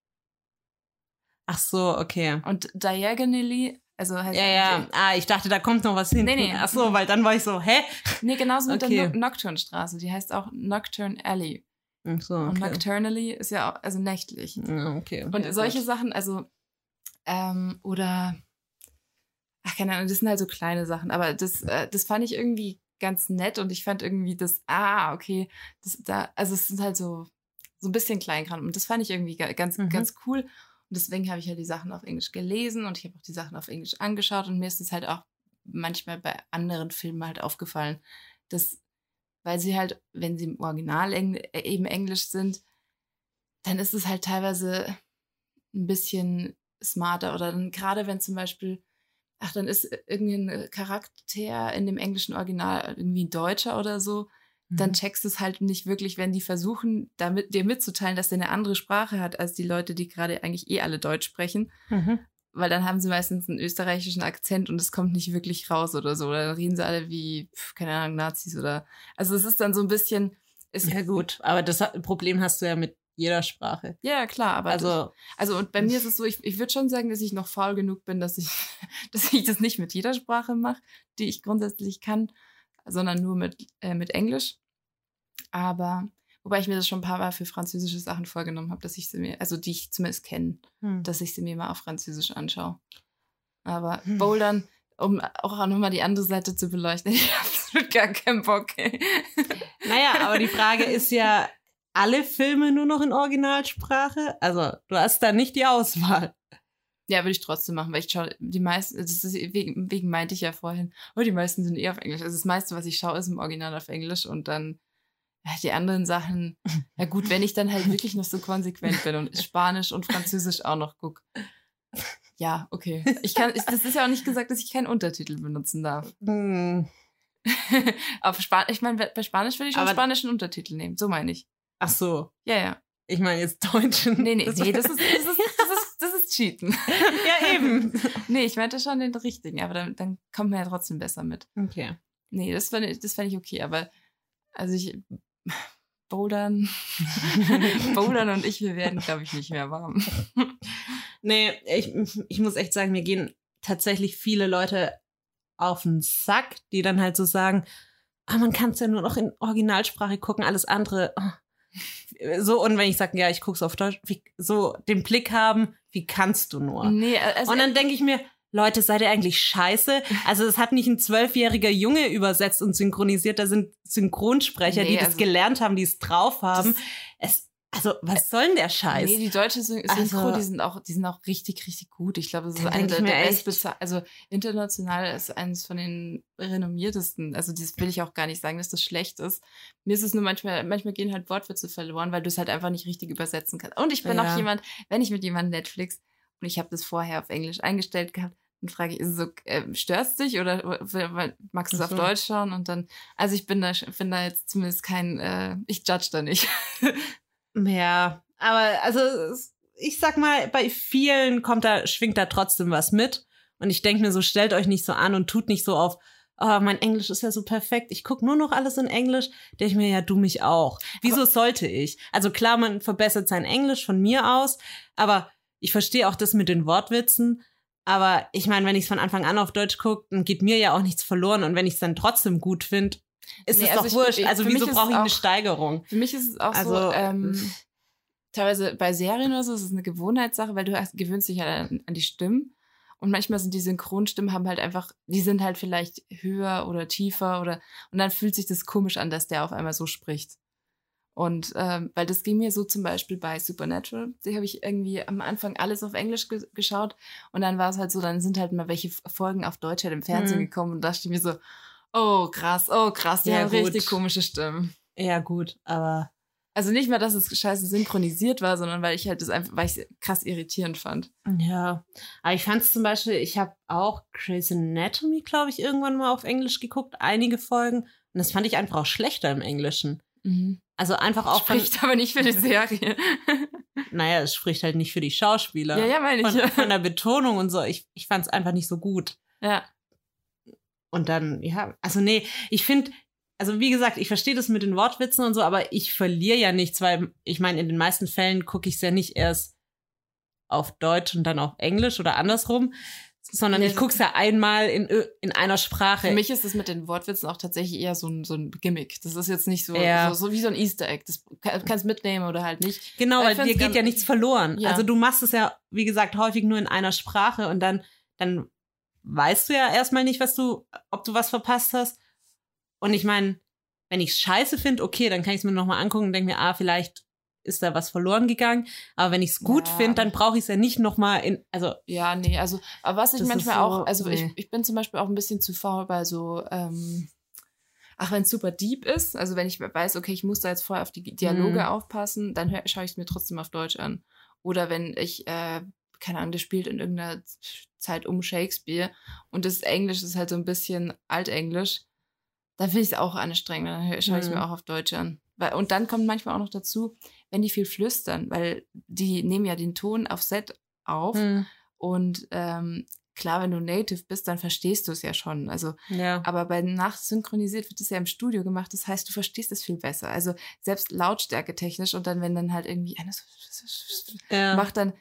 Speaker 2: Ach so, okay.
Speaker 3: Und diagonally, also heißt
Speaker 2: Ja, ja. Ah, ich dachte, da kommt noch was hin.
Speaker 3: Nee, nee.
Speaker 2: Ach so, weil dann war ich so, hä?
Speaker 3: Nee, genauso mit
Speaker 2: Okay.
Speaker 3: der no Nocturnstraße. Die heißt auch Nocturne Alley.
Speaker 2: Ach so,
Speaker 3: Und
Speaker 2: okay.
Speaker 3: nocturnally ist ja auch, also nächtlich.
Speaker 2: Ja, okay.
Speaker 3: Und solche
Speaker 2: gut.
Speaker 3: Sachen, also, ähm, oder, ach, keine Ahnung, das sind halt so kleine Sachen, aber das, äh, das fand ich irgendwie ganz nett und ich fand irgendwie das, ah, okay, das, da, also es sind halt so, so ein bisschen Kleinkram und das fand ich irgendwie ga- ganz,
Speaker 2: Mhm.
Speaker 3: ganz cool und deswegen habe ich halt die Sachen auf Englisch gelesen und ich habe auch die Sachen auf Englisch angeschaut und mir ist es halt auch manchmal bei anderen Filmen halt aufgefallen, dass weil sie halt, wenn sie im Original Engl äh, eben Englisch sind, dann ist es halt teilweise ein bisschen smarter. Oder dann gerade wenn zum Beispiel, ach, dann ist irgendein Charakter in dem englischen Original irgendwie ein Deutscher oder so, dann
Speaker 2: Mhm.
Speaker 3: checkst du es halt nicht wirklich, wenn die versuchen, damit, dir mitzuteilen, dass der eine andere Sprache hat als die Leute, die gerade eigentlich eh alle Deutsch sprechen.
Speaker 2: Mhm.
Speaker 3: Weil dann haben sie meistens einen österreichischen Akzent und es kommt nicht wirklich raus oder so. Oder dann reden sie alle wie, pf, keine Ahnung, Nazis oder. Also es ist dann so ein bisschen. Es,
Speaker 2: Ja, gut. Aber das Problem hast du ja mit jeder Sprache.
Speaker 3: ja, klar, aber
Speaker 2: Also,
Speaker 3: Also und bei mir ist es so, ich, ich würde schon sagen, dass ich noch faul genug bin, dass ich, dass ich das nicht mit jeder Sprache mache, die ich grundsätzlich kann, sondern nur mit, äh, mit Englisch. Aber wobei ich mir das schon ein paar Mal für französische Sachen vorgenommen habe, dass ich sie mir, also die ich zumindest kenne,
Speaker 2: hm.
Speaker 3: dass ich sie mir mal auf Französisch anschaue. Aber
Speaker 2: Hm.
Speaker 3: Bouldern, um auch nochmal die andere Seite zu beleuchten, ich habe absolut gar keinen Bock. Ey.
Speaker 2: Naja, aber die Frage ist ja, alle Filme nur noch in Originalsprache? Also, du hast da nicht die Auswahl.
Speaker 3: Ja, würde ich trotzdem machen, weil ich schaue, die meisten, das ist, wegen, wegen meinte ich ja vorhin, oh, die meisten sind eh auf Englisch. Also das meiste, was ich schaue, ist im Original auf Englisch und dann ja, die anderen Sachen, ja gut, wenn ich dann halt wirklich noch so konsequent bin und Spanisch und Französisch auch noch gucke. Ja, okay. Ich kann, ich, das ist ja auch nicht gesagt, dass ich keinen Untertitel benutzen darf.
Speaker 2: Hm.
Speaker 3: Auf Spanisch, ich meine, bei Spanisch würde ich schon
Speaker 2: Aber-
Speaker 3: spanischen Untertitel nehmen. So meine ich.
Speaker 2: Ach so.
Speaker 3: Ja, ja.
Speaker 2: Ich meine jetzt Deutschen.
Speaker 3: Nee, nee, nee, das ist, das ist, das ist, das ist Cheaten.
Speaker 2: ja, eben.
Speaker 3: Nee, ich meinte schon den richtigen, aber dann, dann kommt man ja trotzdem besser mit.
Speaker 2: Okay.
Speaker 3: Nee, das ich, das ich okay, aber also ich Bouldern, Bouldern und ich, wir werden, glaube ich, nicht mehr warm.
Speaker 2: Nee, ich, ich muss echt sagen, mir gehen tatsächlich viele Leute auf den Sack, die dann halt so sagen, ah, man kann es ja nur noch in Originalsprache gucken, alles andere. oh. So, und wenn ich sage, ja, ich gucke es auf Deutsch, wie, so den Blick haben, wie kannst du nur?
Speaker 3: Nee, also
Speaker 2: und dann denke ich mir, Leute, seid ihr eigentlich scheiße? Also es hat nicht ein zwölfjähriger Junge übersetzt und synchronisiert, da sind Synchronsprecher,
Speaker 3: Nee,
Speaker 2: die das
Speaker 3: also-
Speaker 2: gelernt haben, die es drauf haben. Es, also, was soll denn der Scheiß?
Speaker 3: Nee, die deutsche Syn Synchro,
Speaker 2: Also-
Speaker 3: die sind auch, die sind auch richtig, richtig gut. Ich glaube, das ist eine der, der also international ist eines von den renommiertesten. Also das will ich auch gar nicht sagen, dass das schlecht ist. Mir ist es nur manchmal, manchmal gehen halt Wortwitze verloren, weil du es halt einfach nicht richtig übersetzen kannst. Und ich bin
Speaker 2: Ja.
Speaker 3: auch jemand, wenn ich mit jemandem Netflix und ich habe das vorher auf Englisch eingestellt gehabt, dann frage ich, ist es so, äh, stört's dich oder magst du es auf
Speaker 2: so.
Speaker 3: Deutsch schauen? Und dann, also ich bin da, bin da jetzt zumindest kein, äh, ich judge da nicht.
Speaker 2: Ja, aber also ich sag mal, bei vielen kommt da, schwingt da trotzdem was mit. Und ich denke mir so, stellt euch nicht so an und tut nicht so auf, oh, mein Englisch ist ja so perfekt, ich guck nur noch alles in Englisch. Denke ich mir, ja, du mich auch. Wieso sollte ich? Also klar, man verbessert sein Englisch von mir aus, aber ich verstehe auch das mit den Wortwitzen. Aber ich meine, wenn ich es von Anfang an auf Deutsch gucke, dann geht mir ja auch nichts verloren. Und wenn ich es dann trotzdem gut finde, ist
Speaker 3: Nee,
Speaker 2: es
Speaker 3: also
Speaker 2: doch wurscht.
Speaker 3: ich-
Speaker 2: Also
Speaker 3: für mich
Speaker 2: wieso brauche ich
Speaker 3: auch-
Speaker 2: eine Steigerung?
Speaker 3: Für mich ist es auch
Speaker 2: Also,
Speaker 3: so, ähm, teilweise bei Serien oder so ist es eine Gewohnheitssache, weil du hast, gewöhnst dich halt an, an die Stimmen. Und manchmal sind die Synchronstimmen haben halt einfach, die sind halt vielleicht höher oder tiefer oder und dann fühlt sich das komisch an, dass der auf einmal so spricht. Und ähm, weil das ging mir so zum Beispiel bei Supernatural, die habe ich irgendwie am Anfang alles auf Englisch ge geschaut und dann war es halt so, dann sind halt mal welche Folgen auf Deutsch halt im Fernsehen
Speaker 2: Mhm.
Speaker 3: gekommen und da dachte ich mir so, oh krass, oh krass, die
Speaker 2: Ja,
Speaker 3: haben
Speaker 2: gut.
Speaker 3: richtig komische Stimmen.
Speaker 2: Ja, gut, aber
Speaker 3: Also nicht mal, dass es scheiße synchronisiert war, sondern weil ich halt das einfach, weil ich es krass irritierend fand.
Speaker 2: Ja, aber ich fand es zum Beispiel, ich habe auch Grey's Anatomy, glaube ich, irgendwann mal auf Englisch geguckt, einige Folgen. Und das fand ich einfach auch schlechter im Englischen. Also einfach auch von,
Speaker 3: Spricht aber nicht für die Serie.
Speaker 2: naja, es spricht halt nicht für die Schauspieler.
Speaker 3: ja, ja, meine ich.
Speaker 2: Von, von der Betonung und so. Ich, ich fand es einfach nicht so gut.
Speaker 3: ja.
Speaker 2: Und dann, ja, also nee, ich finde, also wie gesagt, ich verstehe das mit den Wortwitzen und so, aber ich verliere ja nichts, weil ich meine, in den meisten Fällen gucke ich es ja nicht erst auf Deutsch und dann auf Englisch oder andersrum, sondern
Speaker 3: Nee,
Speaker 2: ich gucke es ja einmal in, in einer Sprache.
Speaker 3: Für mich ist es mit den Wortwitzen auch tatsächlich eher so ein, so ein Gimmick. Das ist jetzt nicht so,
Speaker 2: Ja.
Speaker 3: so, so wie so ein Easter Egg. Das kann- kannst mitnehmen oder halt nicht.
Speaker 2: genau,
Speaker 3: weil
Speaker 2: weil dir geht ja nichts verloren.
Speaker 3: Ja.
Speaker 2: Also du machst es ja, wie gesagt, häufig nur in einer Sprache und dann, dann weißt du ja erstmal nicht, was du, ob du was verpasst hast. Und ich meine, wenn ich es scheiße finde, okay, dann kann ich es mir nochmal angucken und denke mir, ah, vielleicht ist da was verloren gegangen. Aber wenn ich es gut
Speaker 3: Ja.
Speaker 2: finde, dann brauche ich es ja nicht nochmal in, also
Speaker 3: Ja, nee, also, aber was ich manchmal
Speaker 2: so,
Speaker 3: auch, also
Speaker 2: nee.
Speaker 3: ich, ich bin zum Beispiel auch ein bisschen zu faul bei so, ähm, Ach, wenn es super deep ist, also wenn ich weiß, okay, ich muss da jetzt vorher auf die Dialoge
Speaker 2: Mhm.
Speaker 3: aufpassen, dann schaue ich es mir trotzdem auf Deutsch an. Oder wenn ich, äh, keine Ahnung, der spielt in irgendeiner Zeit um Shakespeare und das Englisch ist halt so ein bisschen Altenglisch, dann finde ich es auch anstrengend. Dann schaue ich es
Speaker 2: Mhm.
Speaker 3: mir auch auf Deutsch an. Und dann kommt manchmal auch noch dazu, wenn die viel flüstern, weil die nehmen ja den Ton auf Set auf
Speaker 2: Hm.
Speaker 3: und ähm, klar, wenn du Native bist, dann verstehst du es ja schon. Also
Speaker 2: Ja.
Speaker 3: aber bei nachsynchronisiert wird es ja im Studio gemacht. Das heißt, du verstehst es viel besser. Also selbst Lautstärke technisch und dann, wenn dann halt irgendwie einer so
Speaker 2: ja.
Speaker 3: macht, dann,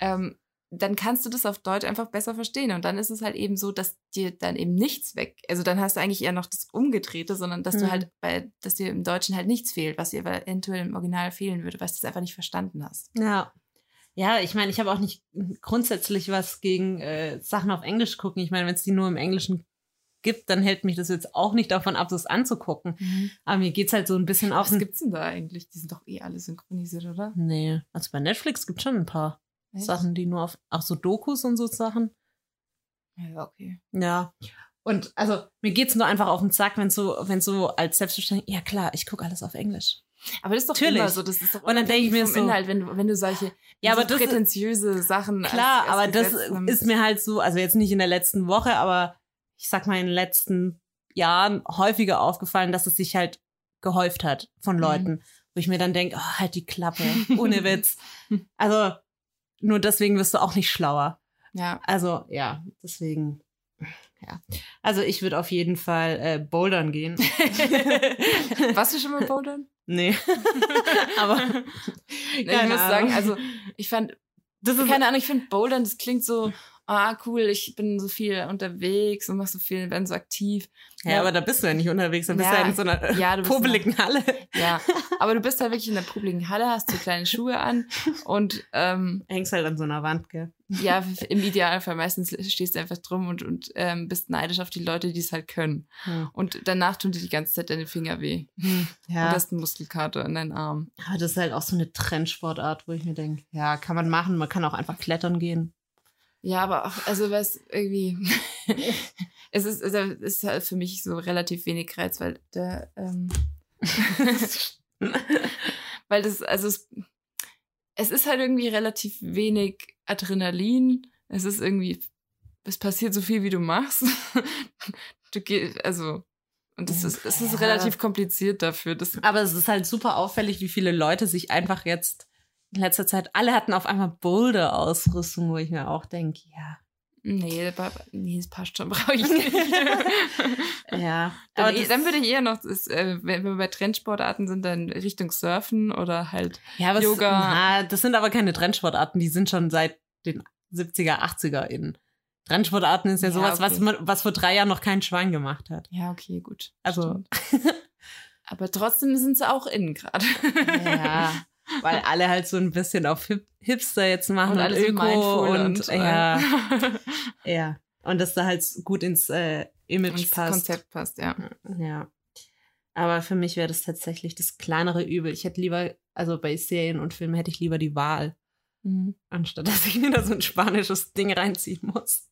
Speaker 3: ähm, dann kannst du das auf Deutsch einfach besser verstehen. Und dann ist es halt eben so, dass dir dann eben nichts weg. Also dann hast du eigentlich eher noch das Umgedrehte, sondern dass du
Speaker 2: Mhm.
Speaker 3: halt bei, dass dir im Deutschen halt nichts fehlt, was dir aber eventuell im Original fehlen würde, weil du es einfach nicht verstanden hast.
Speaker 2: Ja. Ja, ich meine, ich habe auch nicht grundsätzlich was gegen äh, Sachen auf Englisch gucken. Ich meine, wenn es die nur im Englischen gibt, dann hält mich das jetzt auch nicht davon ab, das anzugucken. Aber mir geht's halt so ein bisschen auf
Speaker 3: Was gibt's denn da eigentlich? Die sind doch eh alle synchronisiert, oder?
Speaker 2: Nee, also bei Netflix gibt schon ein paar
Speaker 3: Echt?
Speaker 2: Sachen, die nur auf... Auch so Dokus und so Sachen.
Speaker 3: Ja, okay.
Speaker 2: Ja. Und also mir geht's nur einfach auf den Sack, wenn so, wenn so als selbstverständlich, ja klar, ich gucke alles auf Englisch.
Speaker 3: Aber das ist doch
Speaker 2: Natürlich.
Speaker 3: immer so. Das ist doch
Speaker 2: Und dann denke ich mir so-
Speaker 3: Inhalt, wenn du, wenn du solche
Speaker 2: Ja, aber das
Speaker 3: prätentiöse Sachen.
Speaker 2: Klar,
Speaker 3: als- als
Speaker 2: aber das
Speaker 3: Gesetz nimmst.
Speaker 2: ist mir halt so, also jetzt nicht in der letzten Woche, aber ich sag mal in den letzten Jahren häufiger aufgefallen, dass es sich halt gehäuft hat von Leuten, wo ich mir dann denke, oh, halt die Klappe, ohne Witz. Also nur deswegen wirst du auch nicht schlauer.
Speaker 3: Ja.
Speaker 2: Also ja, deswegen. Ja. Also ich würde auf jeden Fall äh, bouldern gehen.
Speaker 3: Warst du schon mal bouldern?
Speaker 2: nee. aber
Speaker 3: ich muss
Speaker 2: Ahnung.
Speaker 3: sagen, also ich fand,
Speaker 2: das ist
Speaker 3: keine Ahnung, ich finde bouldern, das klingt so, ah cool, ich bin so viel unterwegs und mach so viel, bin so aktiv.
Speaker 2: ja, aber da bist du ja nicht unterwegs, da bist du
Speaker 3: Ja.
Speaker 2: ja in so einer
Speaker 3: Ja, du bist
Speaker 2: publiken Halle.
Speaker 3: Ja, aber du bist halt wirklich in der publiken Halle, hast so kleine Schuhe an und ähm,
Speaker 2: Hängst halt an so einer Wand, gell?
Speaker 3: ja, im Idealfall meistens stehst du einfach drum und, und ähm, bist neidisch auf die Leute, die es halt können.
Speaker 2: Hm.
Speaker 3: Und danach tun dir die ganze Zeit deine Finger weh. Und
Speaker 2: Ja.
Speaker 3: du hast einen Muskelkater an deinen Arm.
Speaker 2: Aber das ist halt auch so eine Trendsportart, wo ich mir denke, ja, kann man machen, man kann auch einfach klettern gehen.
Speaker 3: Ja, aber auch, also was irgendwie, es ist, also, es ist halt für mich so relativ wenig Reiz, weil der, ähm, weil das, also es, es ist halt irgendwie relativ wenig Adrenalin. Es ist irgendwie, es passiert so viel, wie du machst. Du gehst, also, und es ist, es ist relativ kompliziert dafür. Das,
Speaker 2: Aber es ist halt super auffällig, wie viele Leute sich einfach jetzt in letzter Zeit, alle hatten auf einmal Boulder-Ausrüstung, wo ich mir auch denke, ja.
Speaker 3: nee, das, nee, das passt schon, brauche ich nicht.
Speaker 2: Ja.
Speaker 3: Dann,
Speaker 2: Aber
Speaker 3: eh-
Speaker 2: das,
Speaker 3: dann würde ich eher noch, das, äh, wenn wir bei Trendsportarten sind, dann Richtung Surfen oder halt.
Speaker 2: ja,
Speaker 3: Yoga.
Speaker 2: Na, das sind aber keine Trendsportarten, die sind schon seit den 70er, 80er in. Trendsportarten ist ja,
Speaker 3: Ja,
Speaker 2: sowas, was,
Speaker 3: okay.
Speaker 2: man, was vor drei Jahren noch kein Schwein gemacht hat.
Speaker 3: Ja, okay, gut.
Speaker 2: Also.
Speaker 3: Aber trotzdem sind sie auch innen gerade.
Speaker 2: ja, weil alle halt so ein bisschen auf Hip Hipster jetzt machen und,
Speaker 3: sind
Speaker 2: Öko
Speaker 3: mindful
Speaker 2: und,
Speaker 3: äh,
Speaker 2: ja, ja. Und dass da halt gut ins äh, Image
Speaker 3: und das
Speaker 2: passt.
Speaker 3: Konzept passt, ja.
Speaker 2: Ja. Aber für mich wäre das tatsächlich das kleinere Übel. Ich hätte lieber, also bei Serien und Filmen hätte ich lieber die Wahl,
Speaker 3: Mhm.
Speaker 2: anstatt dass ich mir da so ein spanisches Ding reinziehen muss.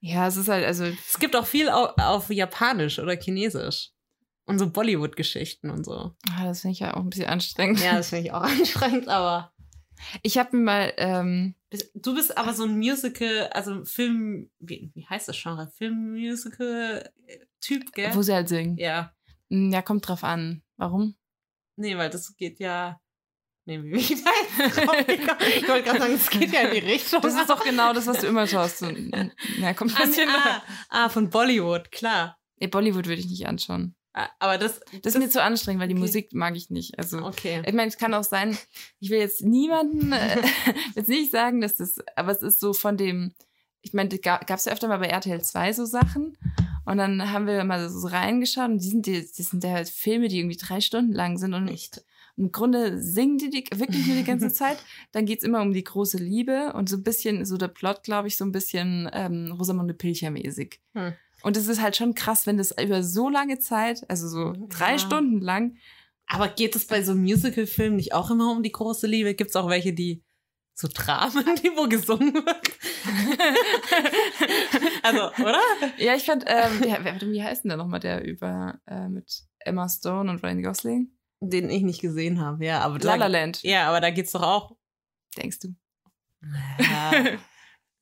Speaker 3: Ja, es ist halt, also,
Speaker 2: Es gibt auch viel auf, auf Japanisch oder Chinesisch. Und so Bollywood-Geschichten und so.
Speaker 3: ah, das finde ich ja auch ein bisschen anstrengend.
Speaker 2: Ja, das finde ich auch anstrengend, aber.
Speaker 3: Ich habe mir mal, ähm,
Speaker 2: Du bist aber so ein Musical, also Film, wie, wie heißt das Genre? Film-Musical-Typ, gell?
Speaker 3: wo sie halt singen.
Speaker 2: ja.
Speaker 3: Hm, Ja, kommt drauf an. Warum?
Speaker 2: Nee, weil das geht ja. Nee, wie ich? Ich wollte gerade sagen, es geht ja in die Richtung.
Speaker 3: Das ist doch genau das, was du immer schaust. So, na, kommt ein bisschen.
Speaker 2: ah, ah, von Bollywood, klar.
Speaker 3: Nee, Bollywood würde ich nicht anschauen.
Speaker 2: Aber das.
Speaker 3: Das ist mir zu anstrengend, weil die
Speaker 2: Okay.
Speaker 3: Musik mag ich nicht. Also,
Speaker 2: Okay.
Speaker 3: ich meine, es kann auch sein, ich will jetzt niemanden, äh, jetzt nicht sagen, dass das, aber es ist so von dem, ich meine, gab es ja öfter mal bei RTL 2 so Sachen. Und dann haben wir mal so reingeschaut und die sind, die, das sind ja halt Filme, die irgendwie drei Stunden lang sind und
Speaker 2: Nicht.
Speaker 3: im Grunde singen die, die wirklich nur die ganze Zeit. Dann geht's immer um die große Liebe und so ein bisschen, so der Plot, glaube ich, so ein bisschen ähm, Rosamunde Pilcher-mäßig.
Speaker 2: Hm.
Speaker 3: Und es ist halt schon krass, wenn das über so lange Zeit, also so drei
Speaker 2: Ja.
Speaker 3: Stunden lang,
Speaker 2: Aber geht es bei so Musical-Filmen nicht auch immer um die große Liebe? Gibt es auch welche, die so Dramen, die wo gesungen wird. also, oder?
Speaker 3: Ja, ich fand, ähm, wer- wie heißt denn der nochmal, der über äh, mit Emma Stone und Ryan Gosling?
Speaker 2: Den ich nicht gesehen habe, ja. Aber
Speaker 3: La La Land,
Speaker 2: ja, aber da geht's doch auch.
Speaker 3: denkst du?
Speaker 2: Ja.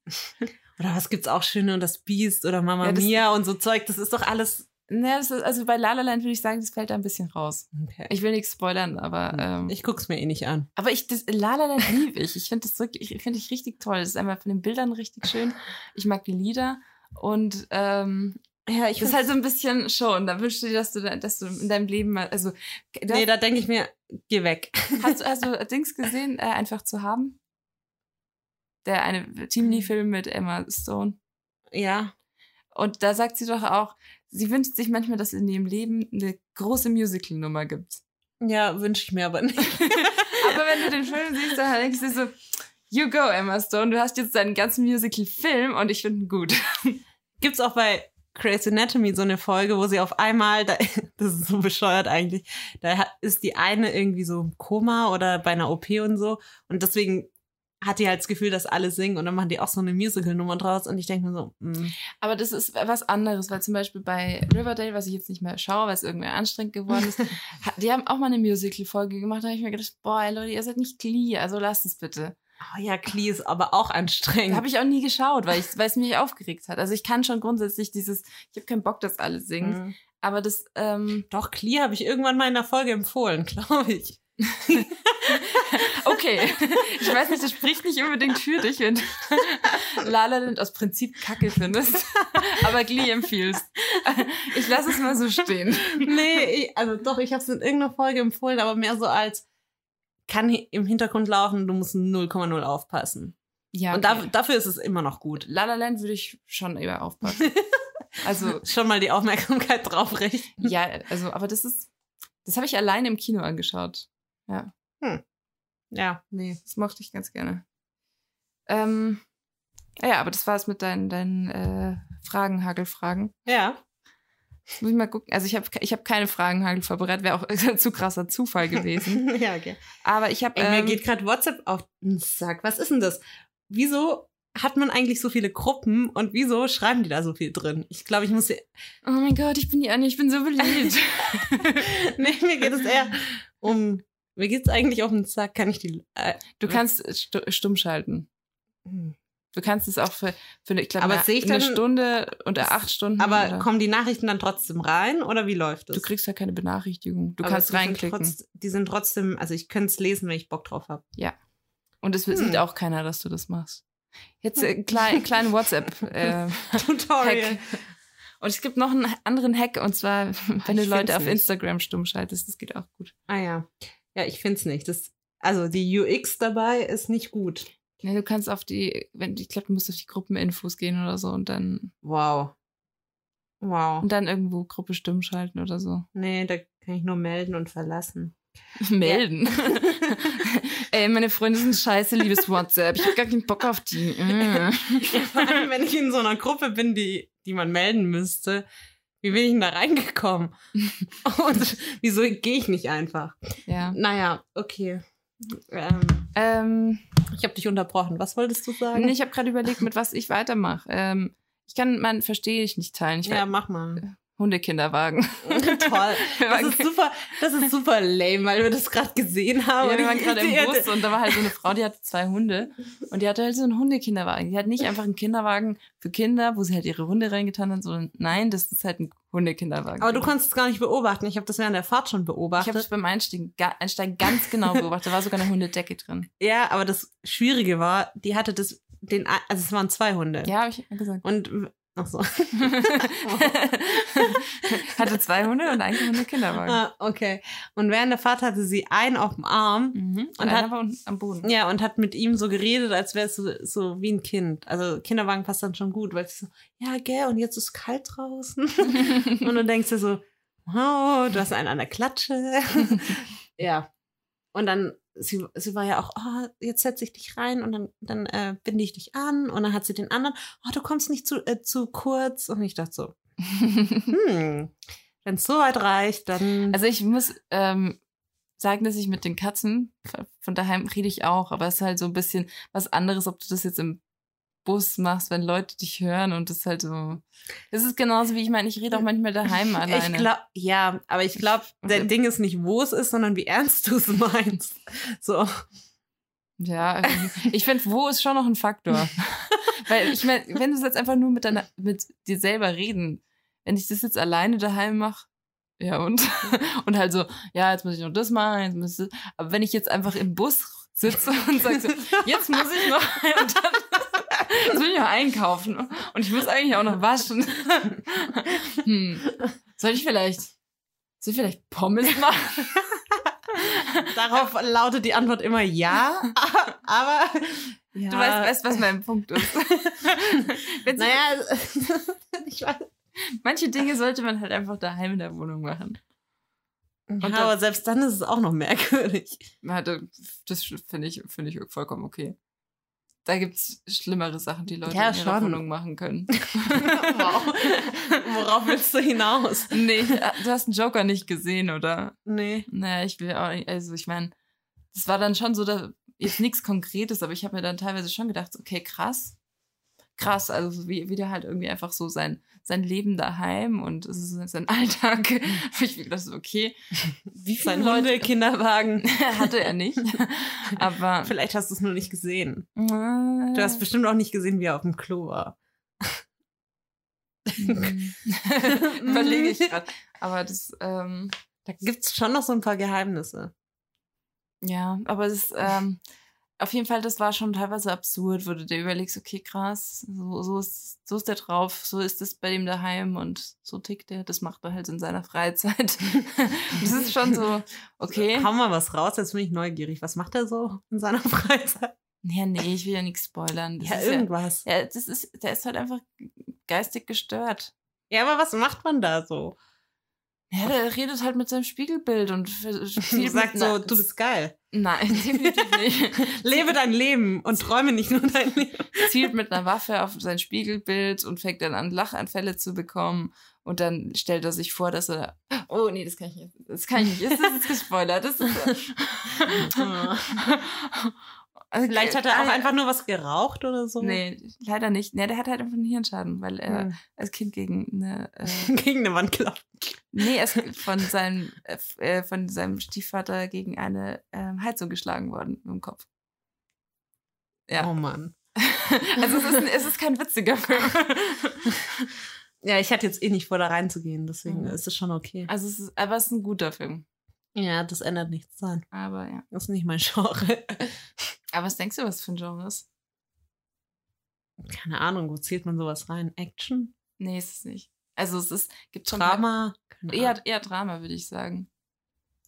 Speaker 2: oder was gibt's auch schöne und das Biest oder Mama
Speaker 3: Ja,
Speaker 2: Mia und so Zeug. Das ist doch alles.
Speaker 3: Ne, das ist, also bei La La Land würde ich sagen, das fällt da ein bisschen raus.
Speaker 2: Okay.
Speaker 3: Ich will nichts spoilern, aber ähm,
Speaker 2: Ich guck's mir eh nicht an.
Speaker 3: aber ich das La La Land liebe ich. Ich finde das wirklich, ich finde ich richtig toll. Das ist einmal von den Bildern richtig schön. Ich mag die Lieder und ähm,
Speaker 2: Ja, ich
Speaker 3: das ist halt so ein bisschen schon. Da wünschst du dir, dass du, da- dass du in deinem Leben mal, also
Speaker 2: Nee, da denke ich mir, geh weg.
Speaker 3: Hast, du- du Dings gesehen, äh, einfach zu haben? Der eine Teenie-Film mit Emma Stone.
Speaker 2: Ja.
Speaker 3: Und da sagt sie doch auch, sie wünscht sich manchmal, dass es in ihrem Leben eine große Musical-Nummer gibt.
Speaker 2: Ja, wünsche ich mir aber nicht.
Speaker 3: Aber wenn du den Film siehst, dann denkst du so, you go, Emma Stone, du hast jetzt deinen ganzen Musical-Film und ich finde ihn gut.
Speaker 2: Gibt's auch bei Grey's Anatomy so eine Folge, wo sie auf einmal, da, das ist so bescheuert eigentlich, da ist die eine irgendwie so im Koma oder bei einer OP und so und deswegen hat die halt das Gefühl, dass alle singen und dann machen die auch so eine Musical-Nummer draus und ich denke mir so, mm,
Speaker 3: Aber das ist was anderes, weil zum Beispiel bei Riverdale, was ich jetzt nicht mehr schaue, weil es irgendwie anstrengend geworden ist, die haben auch mal eine Musical-Folge gemacht, da habe ich mir gedacht, boah, Leute, ihr seid nicht Glee, also lasst es bitte.
Speaker 2: oh ja, Klee ist aber auch anstrengend.
Speaker 3: Habe ich auch nie geschaut, weil, ich, weil es mich aufgeregt hat. Also ich kann schon grundsätzlich dieses, ich habe keinen Bock, dass alle singen,
Speaker 2: Mhm.
Speaker 3: aber das, ähm,
Speaker 2: Doch, Klee habe ich irgendwann mal in der Folge empfohlen, glaube ich.
Speaker 3: okay. Ich weiß nicht, das spricht nicht unbedingt für dich, wenn du La La Land aus Prinzip Kacke findest, aber Glee empfiehlst. Ich lasse es mal so stehen.
Speaker 2: nee, ich, also doch, ich habe es in irgendeiner Folge empfohlen, aber mehr so als kann im Hintergrund laufen, du musst 0,0 aufpassen.
Speaker 3: Ja,
Speaker 2: Und da, dafür ist es immer noch gut.
Speaker 3: La La Land würde ich schon eher aufpassen. Also,
Speaker 2: Schon mal die Aufmerksamkeit drauf richten.
Speaker 3: ja, also, aber das ist, das habe ich alleine im Kino angeschaut.
Speaker 2: Ja, nee.
Speaker 3: Das mochte ich ganz gerne. Ähm, ja, aber das war es mit deinen, deinen äh, Fragen, Hagelfragen.
Speaker 2: Ja.
Speaker 3: Jetzt muss ich mal gucken. Also ich habe ich hab keine Fragen, Hagel vorbereitet. Wäre auch ein zu krasser Zufall gewesen.
Speaker 2: ja, okay.
Speaker 3: Aber ich habe.
Speaker 2: Ey, mir
Speaker 3: Ähm,
Speaker 2: geht gerade WhatsApp auf den Sack. Was ist denn das? Wieso hat man eigentlich so viele Gruppen und wieso schreiben die da so viel drin? Ich glaube, ich muss.
Speaker 3: oh mein Gott, ich bin die Anne, ich bin so beliebt.
Speaker 2: nee, mir geht es eher um. Mir geht es eigentlich auf den Sack. Kann ich die. Äh,
Speaker 3: Du kannst stu stumm schalten. Du kannst es auch für, für eine, ich glaube, eine,
Speaker 2: ich
Speaker 3: eine
Speaker 2: dann-
Speaker 3: Stunde oder acht Stunden.
Speaker 2: aber
Speaker 3: oder,
Speaker 2: kommen die Nachrichten dann trotzdem rein oder wie läuft das?
Speaker 3: du kriegst ja keine Benachrichtigung. Du
Speaker 2: Aber
Speaker 3: kannst
Speaker 2: die sind
Speaker 3: reinklicken.
Speaker 2: trotz- die sind trotzdem, also ich könnte es lesen, wenn ich Bock drauf habe.
Speaker 3: Und es
Speaker 2: Hm.
Speaker 3: sieht auch keiner, dass du das machst. Jetzt äh, klein, kleinen WhatsApp. Äh. Und es gibt noch einen anderen Hack, und zwar, wenn du Leute auf
Speaker 2: nicht.
Speaker 3: Instagram stumm schaltest, das geht auch gut.
Speaker 2: Ah ja. Ja, ich finde es nicht. Das, also die UX dabei ist nicht gut.
Speaker 3: Ja, du kannst auf die, wenn ich glaube, du musst auf die Gruppeninfos gehen oder so und dann
Speaker 2: Wow. Wow.
Speaker 3: und dann irgendwo Gruppe stumm schalten oder so.
Speaker 2: Nee, da kann ich nur melden und verlassen.
Speaker 3: Melden. Ey, meine Freunde sind scheiße, liebes WhatsApp. Ich hab gar keinen Bock auf die. Mm.
Speaker 2: Vor allem, wenn ich in so einer Gruppe bin, die, die man melden müsste, wie bin ich denn da reingekommen? Und wieso gehe ich nicht einfach?
Speaker 3: Ja.
Speaker 2: Naja, okay. Ähm,
Speaker 3: Ähm,
Speaker 2: ich habe dich unterbrochen. Was wolltest du sagen?
Speaker 3: nee, ich habe gerade überlegt, mit was ich weitermache. Ähm, ich kann mein Verstehe ich nicht teilen. Ich
Speaker 2: ja,
Speaker 3: ja.
Speaker 2: mach mal.
Speaker 3: Hundekinderwagen.
Speaker 2: Toll. Das ist super, das ist super lame, weil wir das gerade gesehen haben.
Speaker 3: Ja, wir waren gerade im Bus und da war halt so eine Frau, die hatte zwei Hunde und die hatte halt so einen Hundekinderwagen. Die hat nicht einfach einen Kinderwagen für Kinder, wo sie halt ihre Hunde reingetan hat, sondern nein, das ist halt ein Hundekinderwagen.
Speaker 2: Aber du konntest es gar nicht beobachten. Ich habe das während der Fahrt schon
Speaker 3: ich habe
Speaker 2: beobachtet.
Speaker 3: es beim Einsteigen, Einsteigen ganz genau beobachtet. Da war sogar eine Hundedecke drin.
Speaker 2: Ja, aber das Schwierige war, die hatte das, den, also es waren zwei Hunde.
Speaker 3: Ja, habe ich gesagt.
Speaker 2: Und, ach so.
Speaker 3: hatte zwei Hunde und einen Hundekinderwagen.
Speaker 2: ah, okay. Und während der Fahrt hatte sie einen auf dem Arm.
Speaker 3: Mhm. Und,
Speaker 2: Und hat-
Speaker 3: am Boden.
Speaker 2: Ja, und hat mit ihm so geredet, als wäre es so, so wie ein Kind. Also Kinderwagen passt dann schon gut, weil sie so, ja, gell, und jetzt ist kalt draußen. und du denkst dir so, wow, du hast einen an der Klatsche. ja. Und dann, sie, sie war ja auch, oh, jetzt setze ich dich rein und dann, dann äh, binde ich dich an. Und dann hat sie den anderen, oh, du kommst nicht zu, äh, zu kurz. Und ich dachte so, hm, wenn es so weit reicht, dann.
Speaker 3: Also ich muss ähm, sagen, dass ich mit den Katzen, von daheim rede ich auch, aber es ist halt so ein bisschen was anderes, ob du das jetzt im Bus machst, wenn Leute dich hören und das ist halt so. Das ist genauso wie ich meine, ich rede auch manchmal daheim alleine.
Speaker 2: Ich glaub, ja, aber ich glaube, der Ding ist nicht, wo es ist, sondern wie ernst du es meinst. So.
Speaker 3: Ja, ich finde, wo ist schon noch ein Faktor. Weil ich meine, wenn du jetzt einfach nur mit, deiner, mit dir selber reden, wenn ich das jetzt alleine daheim mache, ja und? Und halt so, ja, jetzt muss ich noch das machen, jetzt muss ich, aber wenn ich jetzt einfach im Bus sitze und sage so, jetzt muss ich noch, und dann, jetzt will ich noch einkaufen und ich muss eigentlich auch noch waschen. Hm. Soll ich vielleicht, soll ich vielleicht Pommes machen?
Speaker 2: Darauf lautet die Antwort immer ja, aber ja.
Speaker 3: Du weißt, weißt, was mein Punkt ist.
Speaker 2: naja, ich weiß.
Speaker 3: Manche Dinge sollte man halt einfach daheim in der Wohnung machen.
Speaker 2: Und ja, aber selbst dann ist es auch noch merkwürdig.
Speaker 3: Das finde ich, find ich vollkommen okay. Da gibt es schlimmere Sachen, die Leute
Speaker 2: ja,
Speaker 3: in ihrer
Speaker 2: schon.
Speaker 3: Wohnung machen können.
Speaker 2: wow. Worauf willst du hinaus?
Speaker 3: Nee, du hast einen Joker nicht gesehen, oder?
Speaker 2: Nee.
Speaker 3: Naja, ich will auch nicht, also ich meine, das war dann schon so, da, jetzt nichts Konkretes, aber ich habe mir dann teilweise schon gedacht, okay, krass. Krass, also wie, wie der halt irgendwie einfach so sein, sein Leben daheim und es ist sein Alltag. ich mir gedacht, okay, wie viele
Speaker 2: Sein
Speaker 3: Leute
Speaker 2: Hunde-Kinderwagen.
Speaker 3: hatte er nicht. Aber
Speaker 2: Vielleicht hast du es nur nicht gesehen.
Speaker 3: du
Speaker 2: Du hast bestimmt auch nicht gesehen, wie er auf dem Klo war.
Speaker 3: Überlege ich gerade. Aber das, ähm,
Speaker 2: Da gibt's schon noch so ein paar Geheimnisse.
Speaker 3: ja, aber das, ähm, auf jeden Fall, das war schon teilweise absurd, wo du dir überlegst, okay, krass, so, so, ist, so ist der drauf, so ist es bei dem daheim und so tickt er, das macht er halt in seiner Freizeit. das ist schon so, okay.
Speaker 2: Hau mal was raus, jetzt bin ich neugierig. Was macht er so in seiner Freizeit?
Speaker 3: Ja, nee, ich will ja nichts spoilern. Das
Speaker 2: Ja, irgendwas.
Speaker 3: Ja, ja, das ist, der ist halt einfach geistig gestört.
Speaker 2: Ja, aber was macht man da so?
Speaker 3: Ja, der redet halt mit seinem Spiegelbild und mit
Speaker 2: so, du bist geil.
Speaker 3: Nein, definitiv nicht.
Speaker 2: Lebe dein Leben und träume nicht nur dein Leben.
Speaker 3: zielt mit einer Waffe auf sein Spiegelbild und fängt dann an, Lachanfälle zu bekommen. Und dann stellt er sich vor, dass er. Oh, nee, das kann ich nicht. Das kann ich nicht. Das ist gespoilert. Das ist. Also,
Speaker 2: Vielleicht hat er auch einfach nur was geraucht oder so.
Speaker 3: Nee, leider nicht. Nee, der hat halt einfach einen Hirnschaden, weil er
Speaker 2: Hm.
Speaker 3: als Kind gegen eine. Äh,
Speaker 2: Gegen eine Wand klopft.
Speaker 3: Nee, er ist von seinem, äh, äh, von seinem Stiefvater gegen eine ähm, Heizung geschlagen worden im Kopf. Ja.
Speaker 2: Oh Mann.
Speaker 3: Also es ist, es ist kein witziger Film.
Speaker 2: Ja, ich hatte jetzt eh nicht vor, da reinzugehen, deswegen
Speaker 3: Mhm.
Speaker 2: ist es schon okay.
Speaker 3: Also es ist, aber es ist ein guter Film.
Speaker 2: Ja, das ändert nichts dran.
Speaker 3: Aber ja.
Speaker 2: Das ist nicht mein Genre.
Speaker 3: Aber was denkst du, was für ein Genre ist?
Speaker 2: Keine Ahnung, wo zählt man sowas rein? Action?
Speaker 3: Nee, ist es nicht. Also es ist, gibt schon
Speaker 2: Drama? Ahnung.
Speaker 3: eher, eher Drama, würde ich sagen.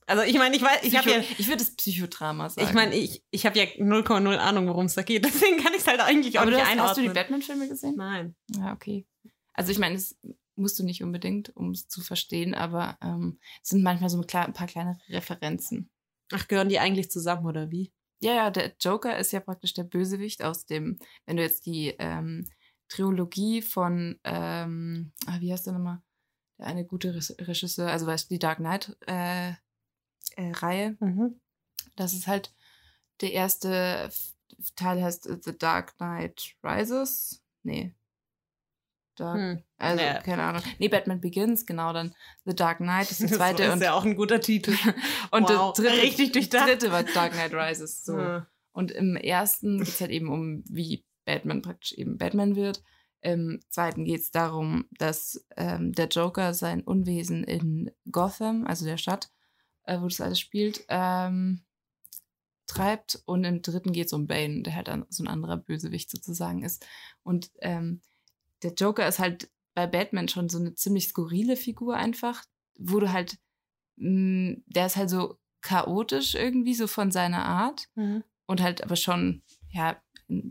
Speaker 2: Also ich meine, ich weiß, ich habe ja,
Speaker 3: ich würde es Psychodrama sagen.
Speaker 2: ich meine, ich, ich habe ja 0,0 Ahnung, worum es da geht. Deswegen kann ich es halt eigentlich auch
Speaker 3: aber
Speaker 2: nicht
Speaker 3: hast, hast du die
Speaker 2: einordnen.
Speaker 3: Batman-Filme gesehen?
Speaker 2: Nein.
Speaker 3: Ja, okay. Also ich meine, es musst du nicht unbedingt, um es zu verstehen, aber ähm, es sind manchmal so ein, ein paar kleine Referenzen.
Speaker 2: Ach, gehören die eigentlich zusammen oder wie?
Speaker 3: Ja, ja, der Joker ist ja praktisch der Bösewicht aus dem, wenn du jetzt die ähm, Trilogie von, ähm, ah, wie heißt der nochmal? Der eine gute Re- Regisseur, also weißt du, die Dark Knight äh, äh, Reihe.
Speaker 2: Mhm.
Speaker 3: Das ist halt der erste Teil heißt äh, The Dark Knight Rises. Nee. Dark,
Speaker 2: Hm.
Speaker 3: also,
Speaker 2: Ja.
Speaker 3: keine Ahnung. Nee, Batman Begins, genau, dann The Dark Knight ist der
Speaker 2: Das
Speaker 3: zweite
Speaker 2: ist
Speaker 3: und,
Speaker 2: ja auch ein guter Titel.
Speaker 3: und
Speaker 2: Wow.
Speaker 3: der dritte,
Speaker 2: Richtig durchdacht.
Speaker 3: dritte war Dark Knight Rises. So.
Speaker 2: Hm.
Speaker 3: Und im ersten geht es halt eben um, wie Batman praktisch eben Batman wird. Im zweiten geht es darum, dass ähm, der Joker sein Unwesen in Gotham, also der Stadt, äh, wo das alles spielt, ähm, treibt. Und im dritten geht es um Bane, der halt dann so ein anderer Bösewicht sozusagen ist. Und ähm, der Joker ist halt bei Batman schon so eine ziemlich skurrile Figur einfach, wo du halt, mh, der ist halt so chaotisch irgendwie, so von seiner Art
Speaker 2: Mhm.
Speaker 3: und halt aber schon, ja,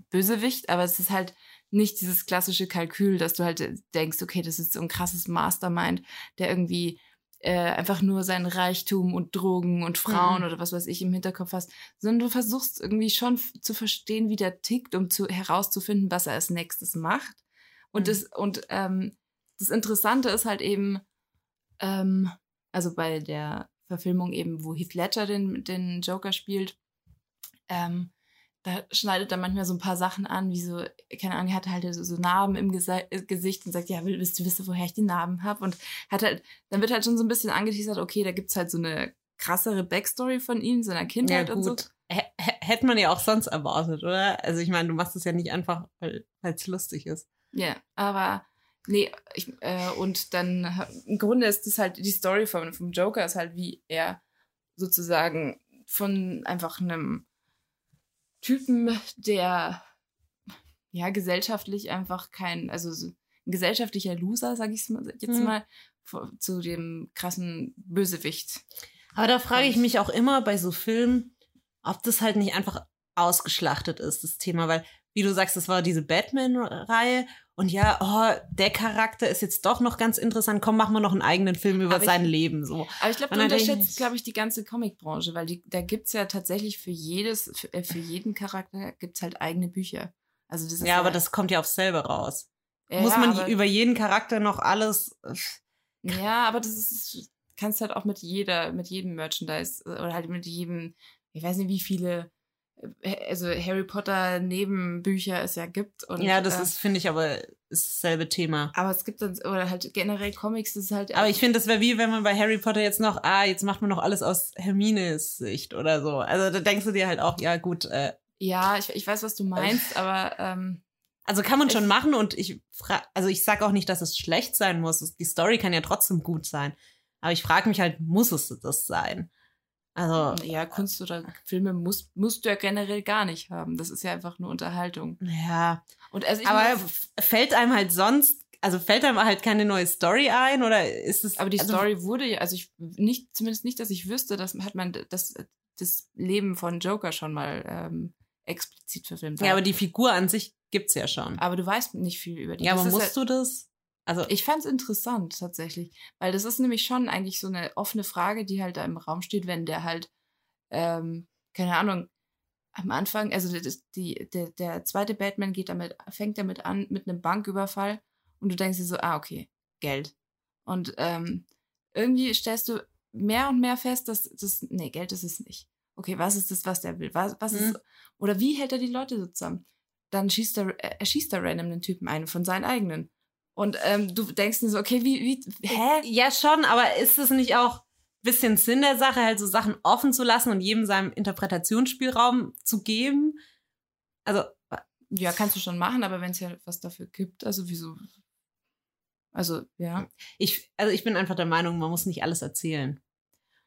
Speaker 3: Bösewicht, aber es ist halt nicht dieses klassische Kalkül, dass du halt denkst, okay, das ist so ein krasses Mastermind, der irgendwie äh, einfach nur seinen Reichtum und Drogen und Frauen
Speaker 2: Mhm.
Speaker 3: oder was weiß ich im Hinterkopf hast, sondern du versuchst irgendwie schon zu verstehen, wie der tickt, um zu, herauszufinden, was er als nächstes macht. Und
Speaker 2: Mhm.
Speaker 3: das, und ähm, das Interessante ist halt eben, ähm, also bei der Verfilmung eben, wo Heath Ledger den, den Joker spielt, ähm, da schneidet er manchmal so ein paar Sachen an, wie so, keine Ahnung, er hat halt so, so Narben im Gese Gesicht und sagt, ja, willst du wissen, woher ich die Narben habe? Und hat halt, dann wird halt schon so ein bisschen angeteasert, okay, da gibt's halt so eine krassere Backstory von ihm, seiner Kindheit
Speaker 2: ja,
Speaker 3: und so.
Speaker 2: H hätte man ja auch sonst erwartet, oder? Also ich meine, du machst es ja nicht einfach, weil es lustig ist.
Speaker 3: Ja, aber nee, ich, äh, und dann im Grunde ist das halt die Story vom, vom Joker ist halt, wie er sozusagen von einfach einem Typen, der ja gesellschaftlich einfach kein, also so ein gesellschaftlicher Loser, sag ich jetzt
Speaker 2: Mhm.
Speaker 3: mal, zu dem krassen Bösewicht.
Speaker 2: Aber da frage ich mich auch immer bei so Filmen, ob das halt nicht einfach ausgeschlachtet ist, das Thema, weil, wie du sagst, das war diese Batman-Reihe und ja, oh, der Charakter ist jetzt doch noch ganz interessant, komm, machen wir noch einen eigenen Film über
Speaker 3: Aber ich-
Speaker 2: sein Leben, so.
Speaker 3: Aber ich glaube, du
Speaker 2: ich-
Speaker 3: unterschätzt, glaube ich, die ganze Comicbranche, weil die, da gibt's ja tatsächlich für jedes, für, äh, für jeden Charakter gibt's halt eigene Bücher. Also das ist
Speaker 2: Ja, aber das kommt ja aufs selbe raus.
Speaker 3: ja,
Speaker 2: Muss man
Speaker 3: aber,
Speaker 2: über jeden Charakter noch alles.
Speaker 3: Ja, aber das ist, kannst halt auch mit jeder, mit jedem Merchandise äh, oder halt mit jedem, ich weiß nicht, wie viele, also Harry Potter Nebenbücher es ja gibt. Und,
Speaker 2: ja, das
Speaker 3: äh,
Speaker 2: ist, finde ich, aber ist dasselbe Thema.
Speaker 3: Aber es gibt dann, oder halt generell Comics, das ist halt.
Speaker 2: Aber ich finde, das wäre wie, wenn man bei Harry Potter jetzt noch, ah, jetzt macht man noch alles aus Hermines Sicht oder so. Also da denkst du dir halt auch, ja gut, äh,
Speaker 3: Ja, ich, ich weiß, was du meinst, aber ähm,
Speaker 2: also kann man schon machen und ich fra also ich sag auch nicht, dass es schlecht sein muss. Die Story kann ja trotzdem gut sein. Aber ich frage mich halt, muss es das sein? Also,
Speaker 3: ja, Kunst oder Filme musst, musst du ja generell gar nicht haben. Das ist ja einfach nur Unterhaltung.
Speaker 2: ja.
Speaker 3: Und also
Speaker 2: Aber fällt einem halt sonst, also fällt einem halt keine neue Story ein oder ist es.
Speaker 3: aber die
Speaker 2: also,
Speaker 3: Story wurde ja, also ich nicht, zumindest nicht, dass ich wüsste, das hat man das, das Leben von Joker schon mal ähm, explizit verfilmt.
Speaker 2: Ja, aber die Figur an sich gibt's ja schon.
Speaker 3: aber du weißt nicht viel über die.
Speaker 2: Ja,
Speaker 3: Das
Speaker 2: aber musst du das? Also,
Speaker 3: Ich fand's interessant tatsächlich, weil das ist nämlich schon eigentlich so eine offene Frage, die halt da im Raum steht, wenn der halt, ähm, keine Ahnung, am Anfang, also das, die, der, der zweite Batman geht damit, fängt damit an mit einem Banküberfall und du denkst dir so, ah, okay, Geld. Und ähm, irgendwie stellst du mehr und mehr fest, dass das, nee, Geld ist es nicht. Okay, was ist das, was der will? Was, was
Speaker 2: Mhm.
Speaker 3: ist, oder wie hält er die Leute so zusammen? Dann schießt er, er schießt er random einen Typen ein von seinen eigenen. Und ähm, du denkst dir so, okay, wie, wie, hä?
Speaker 2: ja, schon, aber ist es nicht auch ein bisschen Sinn der Sache, halt so Sachen offen zu lassen und jedem seinem Interpretationsspielraum zu geben? Also,
Speaker 3: Ja, kannst du schon machen, aber wenn es ja was dafür gibt, also wieso? Also, ja.
Speaker 2: ich, also ich bin einfach der Meinung, man muss nicht alles erzählen.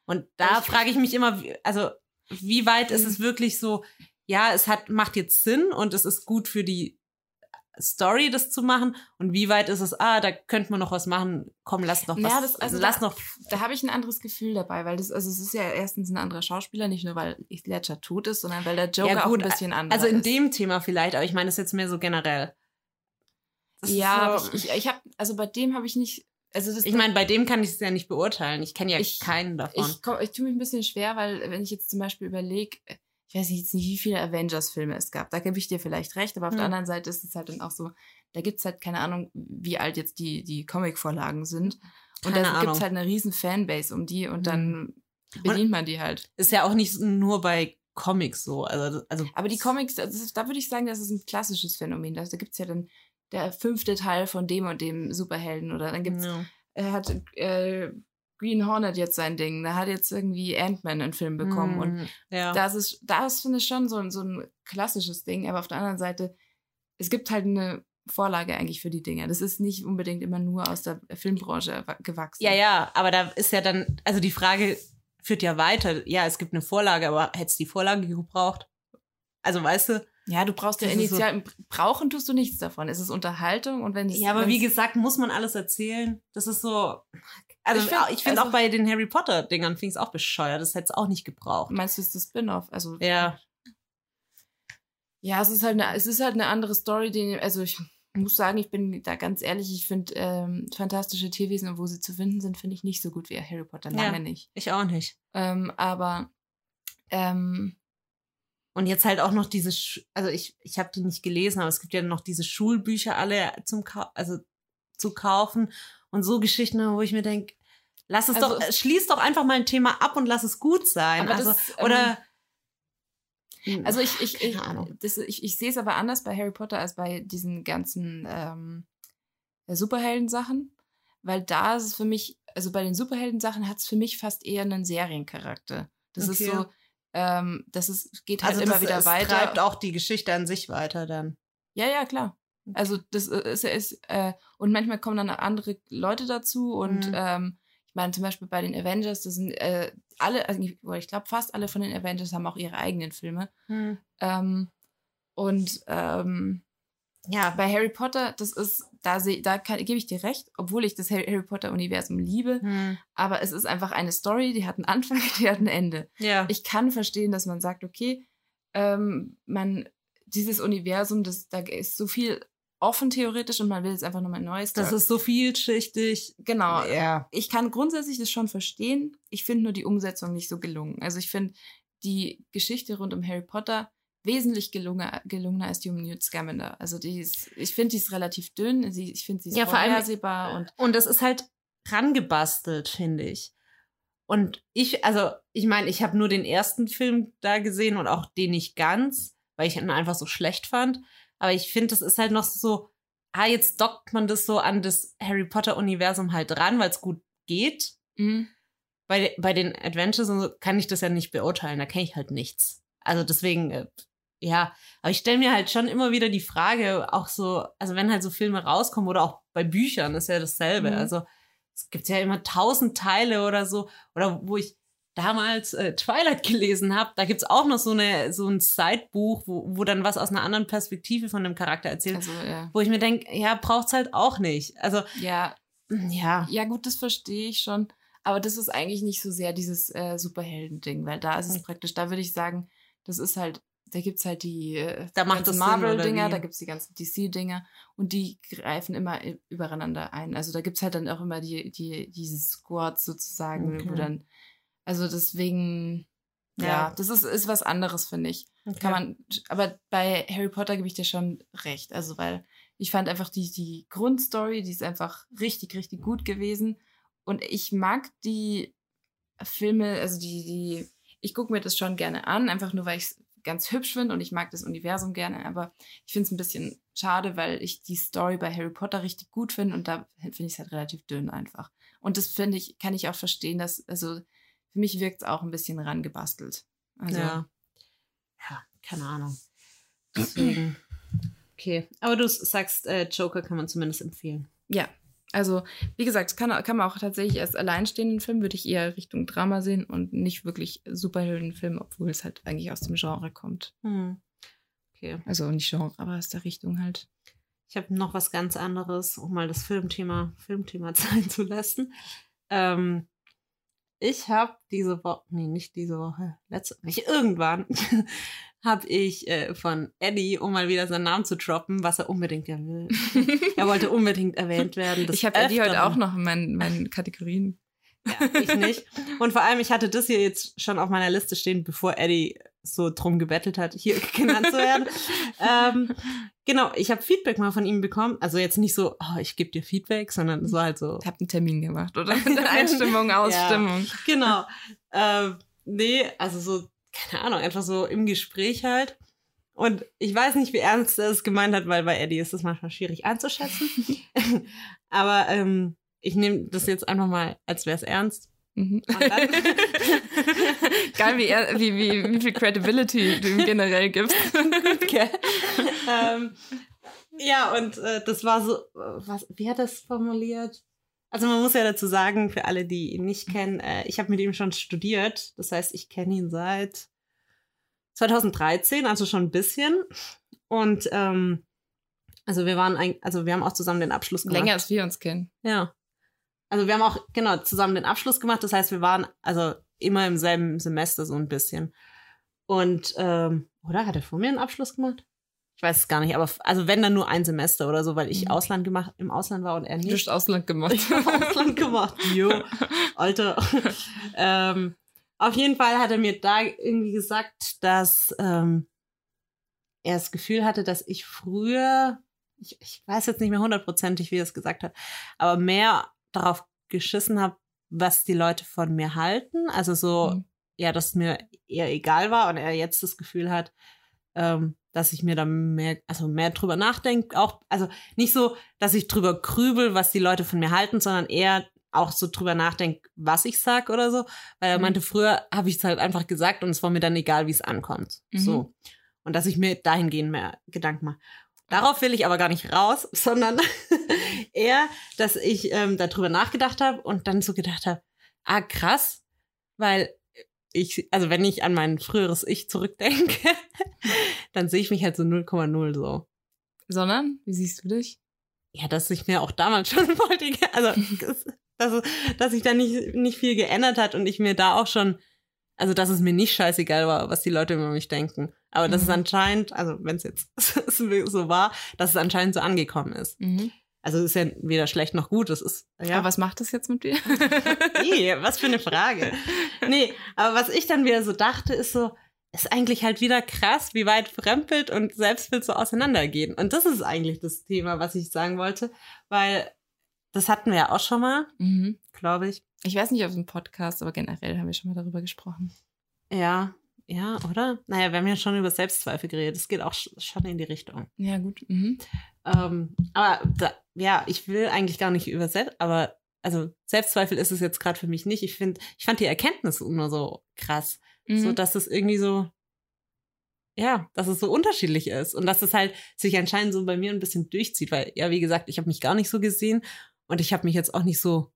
Speaker 2: Und da frage ich mich immer, also wie weit ist
Speaker 3: Mhm.
Speaker 2: es wirklich so, ja, es hat, macht jetzt Sinn und es ist gut für die Story, das zu machen. Und wie weit ist es, ah, da könnte man noch was machen, komm, lass noch was,
Speaker 3: Ja, das- also
Speaker 2: lass
Speaker 3: da-
Speaker 2: noch,
Speaker 3: Da habe ich ein anderes Gefühl dabei, weil das, also es ist ja erstens ein anderer Schauspieler, nicht nur weil Heath Ledger tot ist, sondern weil der Joker
Speaker 2: Ja, gut,
Speaker 3: auch ein bisschen anders
Speaker 2: also in
Speaker 3: ist.
Speaker 2: dem Thema vielleicht, aber ich meine das jetzt mehr so generell. Das
Speaker 3: Ja,
Speaker 2: so,
Speaker 3: ich, ich, ich habe, also bei dem habe ich nicht, also das
Speaker 2: ich meine, bei dem kann ich es ja nicht beurteilen. Ich kenne ja
Speaker 3: Ich-
Speaker 2: keinen davon.
Speaker 3: ich, komm- ich tue mich ein bisschen schwer, weil wenn ich jetzt zum Beispiel überlege, ich weiß jetzt nicht, wie viele Avengers-Filme es gab, da gebe ich dir vielleicht recht, aber auf der
Speaker 2: Hm.
Speaker 3: anderen Seite ist es halt dann auch so, da gibt es halt keine Ahnung, wie alt jetzt die, die Comic-Vorlagen sind. Und
Speaker 2: Keine
Speaker 3: da gibt.
Speaker 2: Hm.
Speaker 3: es halt eine riesen Fanbase um die und dann bedient man die halt.
Speaker 2: ist ja auch nicht nur bei Comics so. Also, also
Speaker 3: Aber die Comics, ist, da würde ich sagen, das ist ein klassisches Phänomen. Da, da gibt es ja dann der fünfte Teil von dem und dem Superhelden oder dann gibt's,
Speaker 2: ja.
Speaker 3: er hat äh, Green Hornet jetzt sein Ding, da hat jetzt irgendwie Ant-Man einen Film bekommen und
Speaker 2: Mhm. ja.
Speaker 3: das ist, das finde ich schon so, ein- so ein klassisches Ding, aber auf der anderen Seite, es gibt halt eine Vorlage eigentlich für die Dinge. Das ist nicht unbedingt immer nur aus der Filmbranche gewachsen.
Speaker 2: Ja, ja, aber da ist ja dann, also die Frage führt ja weiter. Ja, es gibt eine Vorlage, aber hättest die Vorlage gebraucht? Also weißt du?
Speaker 3: Ja, du brauchst ja
Speaker 2: ist so-
Speaker 3: initial, brauchen tust du nichts davon. Es ist Unterhaltung und wenn es.
Speaker 2: Ja, aber wie gesagt, muss man alles erzählen? Das ist so. Also
Speaker 3: Ich
Speaker 2: ich
Speaker 3: find-
Speaker 2: finde find
Speaker 3: also-
Speaker 2: auch bei den Harry Potter Dingern finde ich es auch bescheuert. Das hätte es auch nicht gebraucht.
Speaker 3: Meinst du, es ist das Spin-off? Also,
Speaker 2: Ja.
Speaker 3: Ja, es ist halt eine, es ist halt eine andere Story, die, also ich muss sagen, ich bin da ganz ehrlich, ich finde ähm, fantastische Tierwesen und wo sie zu finden sind, finde ich nicht so gut wie Harry Potter.
Speaker 2: Ja.
Speaker 3: Lange nicht.
Speaker 2: Ich auch nicht.
Speaker 3: Ähm, aber ähm,
Speaker 2: Und jetzt halt auch noch diese, Sch also ich, ich habe die nicht gelesen, aber es gibt ja noch diese Schulbücher alle zum Kau also zu kaufen und so Geschichten, wo ich mir denke, Lass es
Speaker 3: Also
Speaker 2: doch, schließ doch einfach mal ein Thema ab und lass es gut sein. Also,
Speaker 3: das, ähm,
Speaker 2: oder.
Speaker 3: Also ich, ich, ich, das, ich, ich sehe es aber anders bei Harry Potter als bei diesen ganzen ähm, Superhelden-Sachen, weil da ist es für mich, also bei den Superhelden-Sachen hat es für mich fast eher einen Seriencharakter. Das ist
Speaker 2: Okay.
Speaker 3: so, ähm, das ist, geht halt
Speaker 2: also
Speaker 3: immer
Speaker 2: das,
Speaker 3: wieder
Speaker 2: es
Speaker 3: weiter.
Speaker 2: treibt auch die Geschichte an sich weiter dann.
Speaker 3: Ja, ja, klar. Also das äh, ist, ist äh, und manchmal kommen dann andere Leute dazu und
Speaker 2: Mhm.
Speaker 3: ähm, ich meine zum Beispiel bei den Avengers, das sind äh, alle, also ich, glaube fast alle von den Avengers haben auch ihre eigenen Filme. Ähm, und ähm, ja, bei Harry Potter, das ist, da da kann, gebe ich dir recht, obwohl ich das Harry, Harry Potter Universum liebe,
Speaker 2: Hm.
Speaker 3: aber es ist einfach eine Story, die hat einen Anfang, die hat ein Ende.
Speaker 2: Ja.
Speaker 3: Ich kann verstehen, dass man sagt, okay, ähm, man dieses Universum, das da ist so viel offen theoretisch und man will jetzt einfach nochmal ein neues.
Speaker 2: das ist so vielschichtig.
Speaker 3: genau.
Speaker 2: Ja.
Speaker 3: Ich kann grundsätzlich das schon verstehen. Ich finde nur die Umsetzung nicht so gelungen. Also ich finde die Geschichte rund um Harry Potter wesentlich gelungener, gelungener als die um Newt Scamander. Also die ist, ich finde, die ist relativ dünn. Sie, ich finde, sie ist
Speaker 2: Ja, vor allem-
Speaker 3: vorhersehbar und
Speaker 2: Und das ist halt rangebastelt, finde ich. Und ich, also, ich meine, ich habe nur den ersten Film da gesehen und auch den nicht ganz, weil ich ihn einfach so schlecht fand. Aber ich finde, das ist halt noch so, ah, jetzt dockt man das so an das Harry Potter-Universum halt ran, weil es gut geht.
Speaker 3: Mhm.
Speaker 2: Bei, bei den Adventures und so kann ich das ja nicht beurteilen, da kenne ich halt nichts. Also deswegen, äh, ja, aber ich stelle mir halt schon immer wieder die Frage, auch so, also wenn halt so Filme rauskommen oder auch bei Büchern ist ja dasselbe.
Speaker 3: Mhm.
Speaker 2: Also es gibt ja immer tausend Teile oder so, oder wo ich damals äh, Twilight gelesen habe, da gibt's auch noch so eine so ein Sidebuch, wo, wo dann was aus einer anderen Perspektive von dem Charakter erzählt,
Speaker 3: Also, ja.
Speaker 2: wo ich mir denke, ja, braucht's halt auch nicht. Also
Speaker 3: ja,
Speaker 2: ja,
Speaker 3: Ja, gut, das verstehe ich schon. Aber das ist eigentlich nicht so sehr dieses äh, Superhelden-Ding, weil da ist es
Speaker 2: Hm.
Speaker 3: praktisch, da würde ich sagen, das ist halt, da gibt es halt die äh,
Speaker 2: Da macht
Speaker 3: ganzen Marvel-Dinger, da gibt es die ganzen DC-Dinger und die greifen immer übereinander ein. Also da gibt es halt dann auch immer die, die, diese Squads sozusagen, wo
Speaker 2: Okay.
Speaker 3: dann, also deswegen, ja,
Speaker 2: Ja.
Speaker 3: das ist, ist was anderes, finde ich.
Speaker 2: okay.
Speaker 3: Kann man, aber bei Harry Potter gebe ich dir schon recht. Also, weil ich fand einfach die, die Grundstory, die ist einfach richtig, richtig gut gewesen. Und ich mag die Filme, also die, die, ich gucke mir das schon gerne an, einfach nur, weil ich es ganz hübsch finde und ich mag das Universum gerne. Aber ich finde es ein bisschen schade, weil ich die Story bei Harry Potter richtig gut finde und da finde ich es halt relativ dünn einfach. Und das finde ich, kann ich auch verstehen, dass, also für mich wirkt es auch ein bisschen rangebastelt. Also,
Speaker 2: ja. Ja, keine Ahnung. Deswegen. Okay. Aber du sagst, äh, Joker kann man zumindest empfehlen.
Speaker 3: Ja, also wie gesagt, kann, kann man auch tatsächlich als alleinstehenden Film, würde ich eher Richtung Drama sehen und nicht wirklich Superheldenfilm, obwohl es halt eigentlich aus dem Genre kommt.
Speaker 2: Hm. Okay.
Speaker 3: Also nicht Genre, aber aus der Richtung halt.
Speaker 2: Ich habe noch was ganz anderes, um mal das Filmthema, Filmthema sein zu lassen. Ähm, ich habe diese Woche, nee, nicht diese Woche, letzte, nicht irgendwann, habe ich äh, von Eddie, um mal wieder seinen Namen zu droppen, was er unbedingt ja will. er wollte unbedingt erwähnt werden.
Speaker 3: ich habe Eddie heute auch noch in meinen, meinen Kategorien.
Speaker 2: Ja, ich nicht. Und vor allem, ich hatte das hier jetzt schon auf meiner Liste stehen, bevor Eddie so drum gebettelt hat, hier genannt zu werden. ähm, genau, ich habe Feedback mal von ihm bekommen. Also jetzt nicht so, oh, ich gebe dir Feedback, sondern es war halt so,
Speaker 3: Ich habe einen Termin gemacht, oder? Einstimmung, Ausstimmung.
Speaker 2: genau. Ähm, nee, also so, keine Ahnung, einfach so im Gespräch halt. Und ich weiß nicht, wie ernst er es gemeint hat, weil bei Eddie ist das manchmal schwierig einzuschätzen. Aber ähm, ich nehme das jetzt einfach mal, als wäre es ernst.
Speaker 3: Mhm. Geil, wie, er, wie, wie, wie viel Credibility du ihm generell gibst.
Speaker 2: Gell? ähm, ja, und äh, das war so, äh, was, wie hat es formuliert? Also man muss ja dazu sagen, für alle, die ihn nicht kennen, äh, ich habe mit ihm schon studiert. Das heißt, ich kenne ihn seit 2013, also schon ein bisschen. Und ähm, also wir waren ein, also wir haben auch zusammen den Abschluss gemacht.
Speaker 3: Länger als wir uns kennen.
Speaker 2: Ja. Also wir haben auch, genau, zusammen den Abschluss gemacht. Das heißt, wir waren also immer im selben Semester so ein bisschen. Und, ähm, oder hat er vor mir einen Abschluss gemacht? Ich weiß es gar nicht, aber also wenn dann nur ein Semester oder so, weil ich
Speaker 3: Mhm.
Speaker 2: Ausland gemacht, im Ausland war und er
Speaker 3: Du
Speaker 2: nicht.
Speaker 3: hast Ausland gemacht.
Speaker 2: Ich habe Ausland gemacht. Jo, Alter. ähm, auf jeden Fall hat er mir da irgendwie gesagt, dass ähm, er das Gefühl hatte, dass ich früher, ich, ich weiß jetzt nicht mehr hundertprozentig, wie er es gesagt hat, aber mehr darauf geschissen habe, was die Leute von mir halten. Also so,
Speaker 3: Mhm.
Speaker 2: ja, dass mir eher egal war und er jetzt das Gefühl hat, ähm, dass ich mir da mehr, also mehr drüber nachdenke. Auch, also nicht so, dass ich drüber grübel, was die Leute von mir halten, sondern eher auch so drüber nachdenke, was ich sag oder so. Weil er
Speaker 3: Mhm.
Speaker 2: meinte, früher habe ich es halt einfach gesagt und es war mir dann egal, wie es ankommt.
Speaker 3: Mhm.
Speaker 2: So. Und dass ich mir dahingehend mehr Gedanken mache. Darauf will ich aber gar nicht raus, sondern eher, dass ich ähm, darüber nachgedacht habe und dann so gedacht habe, ah krass, weil ich, also wenn ich an mein früheres Ich zurückdenke, dann sehe ich mich halt so 0,0 so.
Speaker 3: Sondern, wie siehst du dich?
Speaker 2: Ja, dass ich mir auch damals schon wollte, also dass, dass, sich da nicht, nicht viel geändert hat und ich mir da auch schon, also dass es mir nicht scheißegal war, was die Leute über mich denken. Aber dass es
Speaker 3: Mhm.
Speaker 2: anscheinend, also wenn es jetzt so war, dass es anscheinend so angekommen ist.
Speaker 3: Mhm.
Speaker 2: Also ist ja weder schlecht noch gut. Das ist ja
Speaker 3: Aber was macht das jetzt mit dir?
Speaker 2: nee, was für eine Frage. Nee, aber was ich dann wieder so dachte, ist so, ist eigentlich halt wieder krass, wie weit Fremdbild und Selbstbild so auseinandergehen. Und das ist eigentlich das Thema, was ich sagen wollte, weil das hatten wir ja auch schon mal,
Speaker 3: mhm.
Speaker 2: glaube ich.
Speaker 3: Ich weiß nicht, auf dem Podcast, aber generell haben wir schon mal darüber gesprochen.
Speaker 2: Ja, ja, oder? Naja, wir haben ja schon über Selbstzweifel geredet. Das geht auch sch- schon in die Richtung.
Speaker 3: Ja, gut. Mhm.
Speaker 2: Ähm, aber da, ja, ich will eigentlich gar nicht über Selbst, aber also Selbstzweifel ist es jetzt gerade für mich nicht. Ich finde, ich fand die Erkenntnis nur so krass.
Speaker 3: Mhm.
Speaker 2: So, dass es irgendwie so, ja, dass es so unterschiedlich ist und dass es halt sich anscheinend so bei mir ein bisschen durchzieht, weil, ja, wie gesagt, ich habe mich gar nicht so gesehen und ich habe mich jetzt auch nicht so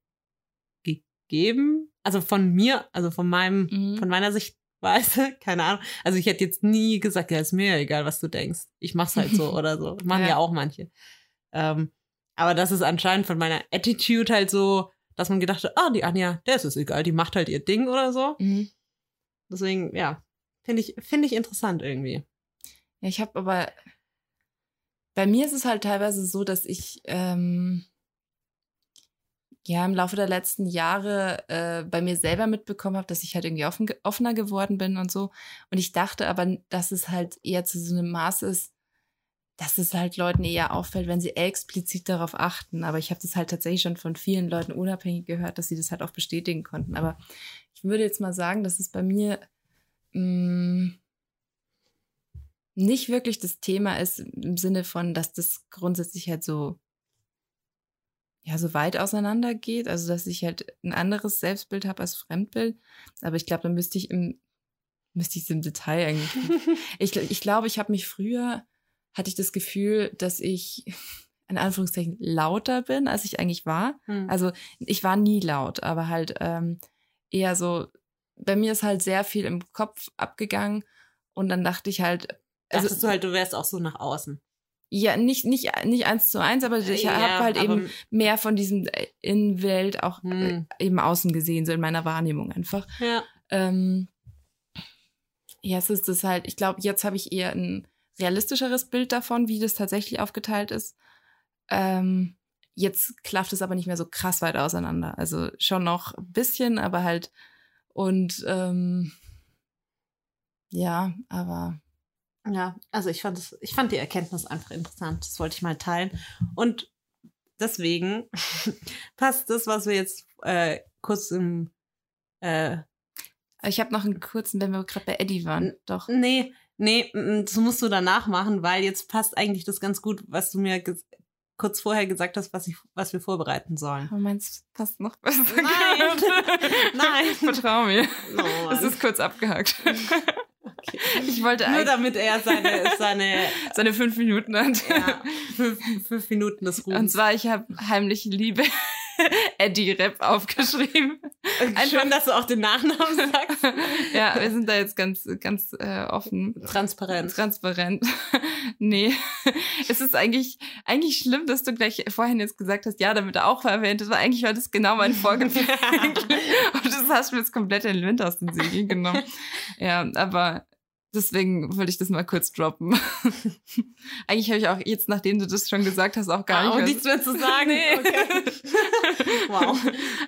Speaker 2: gegeben. Also von mir, also von meinem,
Speaker 3: Mhm.
Speaker 2: von meiner Sichtweise, keine Ahnung. Also ich hätte jetzt nie gesagt, ja, ist mir egal, was du denkst. Ich mach's halt so oder so. Machen ja.
Speaker 3: Ja.
Speaker 2: auch manche. Ähm, aber das ist anscheinend von meiner Attitude halt so, dass man gedacht hat, ah, die Anja, der ist es egal, die macht halt ihr Ding oder so.
Speaker 3: Mhm.
Speaker 2: Deswegen, ja, finde ich, finde ich interessant irgendwie.
Speaker 3: Ja, ich habe aber. Bei mir ist es halt teilweise so, dass ich ähm, ja im Laufe der letzten Jahre äh, bei mir selber mitbekommen habe, dass ich halt irgendwie offen, offener geworden bin und so. Und ich dachte aber, dass es halt eher zu so einem Maß ist, dass es halt Leuten eher auffällt, wenn sie explizit darauf achten. Aber ich habe das halt tatsächlich schon von vielen Leuten unabhängig gehört, dass sie das halt auch bestätigen konnten. Aber ich würde jetzt mal sagen, dass es bei mir mh, nicht wirklich das Thema ist im Sinne von, dass das grundsätzlich halt so ja so weit auseinander geht, also dass ich halt ein anderes Selbstbild habe als Fremdbild, aber ich glaube, da müsste ich im müsste ich es im Detail eigentlich. ich, ich glaube, ich habe mich früher hatte ich das Gefühl, dass ich in Anführungszeichen lauter bin, als ich eigentlich war.
Speaker 2: Hm.
Speaker 3: Also ich war nie laut, aber halt ähm, eher so, bei mir ist halt sehr viel im Kopf abgegangen und dann dachte ich halt, also
Speaker 2: Dachtest du halt, du wärst auch so nach außen.
Speaker 3: Ja, nicht, nicht, nicht eins zu eins, aber ich
Speaker 2: Ja,
Speaker 3: habe halt eben mehr von diesem Innenwelt auch äh,
Speaker 2: Hm.
Speaker 3: eben außen gesehen, so in meiner Wahrnehmung einfach.
Speaker 2: Ja.
Speaker 3: Ähm, ja, es ist das halt, ich glaube, jetzt habe ich eher ein realistischeres Bild davon, wie das tatsächlich aufgeteilt ist. Ähm, jetzt klafft es aber nicht mehr so krass weit auseinander. Also schon noch ein bisschen, aber halt und ähm, ja, aber
Speaker 2: Ja, also ich fand es, ich fand die Erkenntnis einfach interessant. Das wollte ich mal teilen. Und deswegen passt das, was wir jetzt äh, kurz im äh,
Speaker 3: ich habe noch einen kurzen, wenn wir gerade bei Eddie waren. Doch.
Speaker 2: Nee, nee, das musst du danach machen, weil jetzt passt eigentlich das ganz gut, was du mir kurz vorher gesagt hast, was, ich, was wir vorbereiten sollen.
Speaker 3: Aber meins passt noch besser.
Speaker 2: Nein. Nein.
Speaker 3: Vertrau mir.
Speaker 2: Oh,
Speaker 3: Es ist kurz abgehakt.
Speaker 2: okay.
Speaker 3: Ich wollte
Speaker 2: Nur damit er seine, seine
Speaker 3: seine fünf Minuten hat.
Speaker 2: ja, fünf, fünf Minuten des Ruhms.
Speaker 3: Und zwar, ich habe heimlich Liebe Eddie Rap aufgeschrieben.
Speaker 2: Schön, dass du auch den Nachnamen sagst.
Speaker 3: ja, wir sind da jetzt ganz, ganz äh, offen.
Speaker 2: Transparent.
Speaker 3: Transparent. nee, es ist eigentlich, eigentlich schlimm, dass du gleich vorhin jetzt gesagt hast, ja, damit er auch erwähnt ist, weil eigentlich war das genau mein Vorgefühl. Und das hast du jetzt komplett den Wind aus den Segeln genommen. Ja, aber deswegen wollte ich das mal kurz droppen. eigentlich habe ich auch jetzt, nachdem du das schon gesagt hast, auch gar
Speaker 2: Ah,
Speaker 3: nicht
Speaker 2: nichts mehr zu sagen.
Speaker 3: Nee.
Speaker 2: Okay. wow.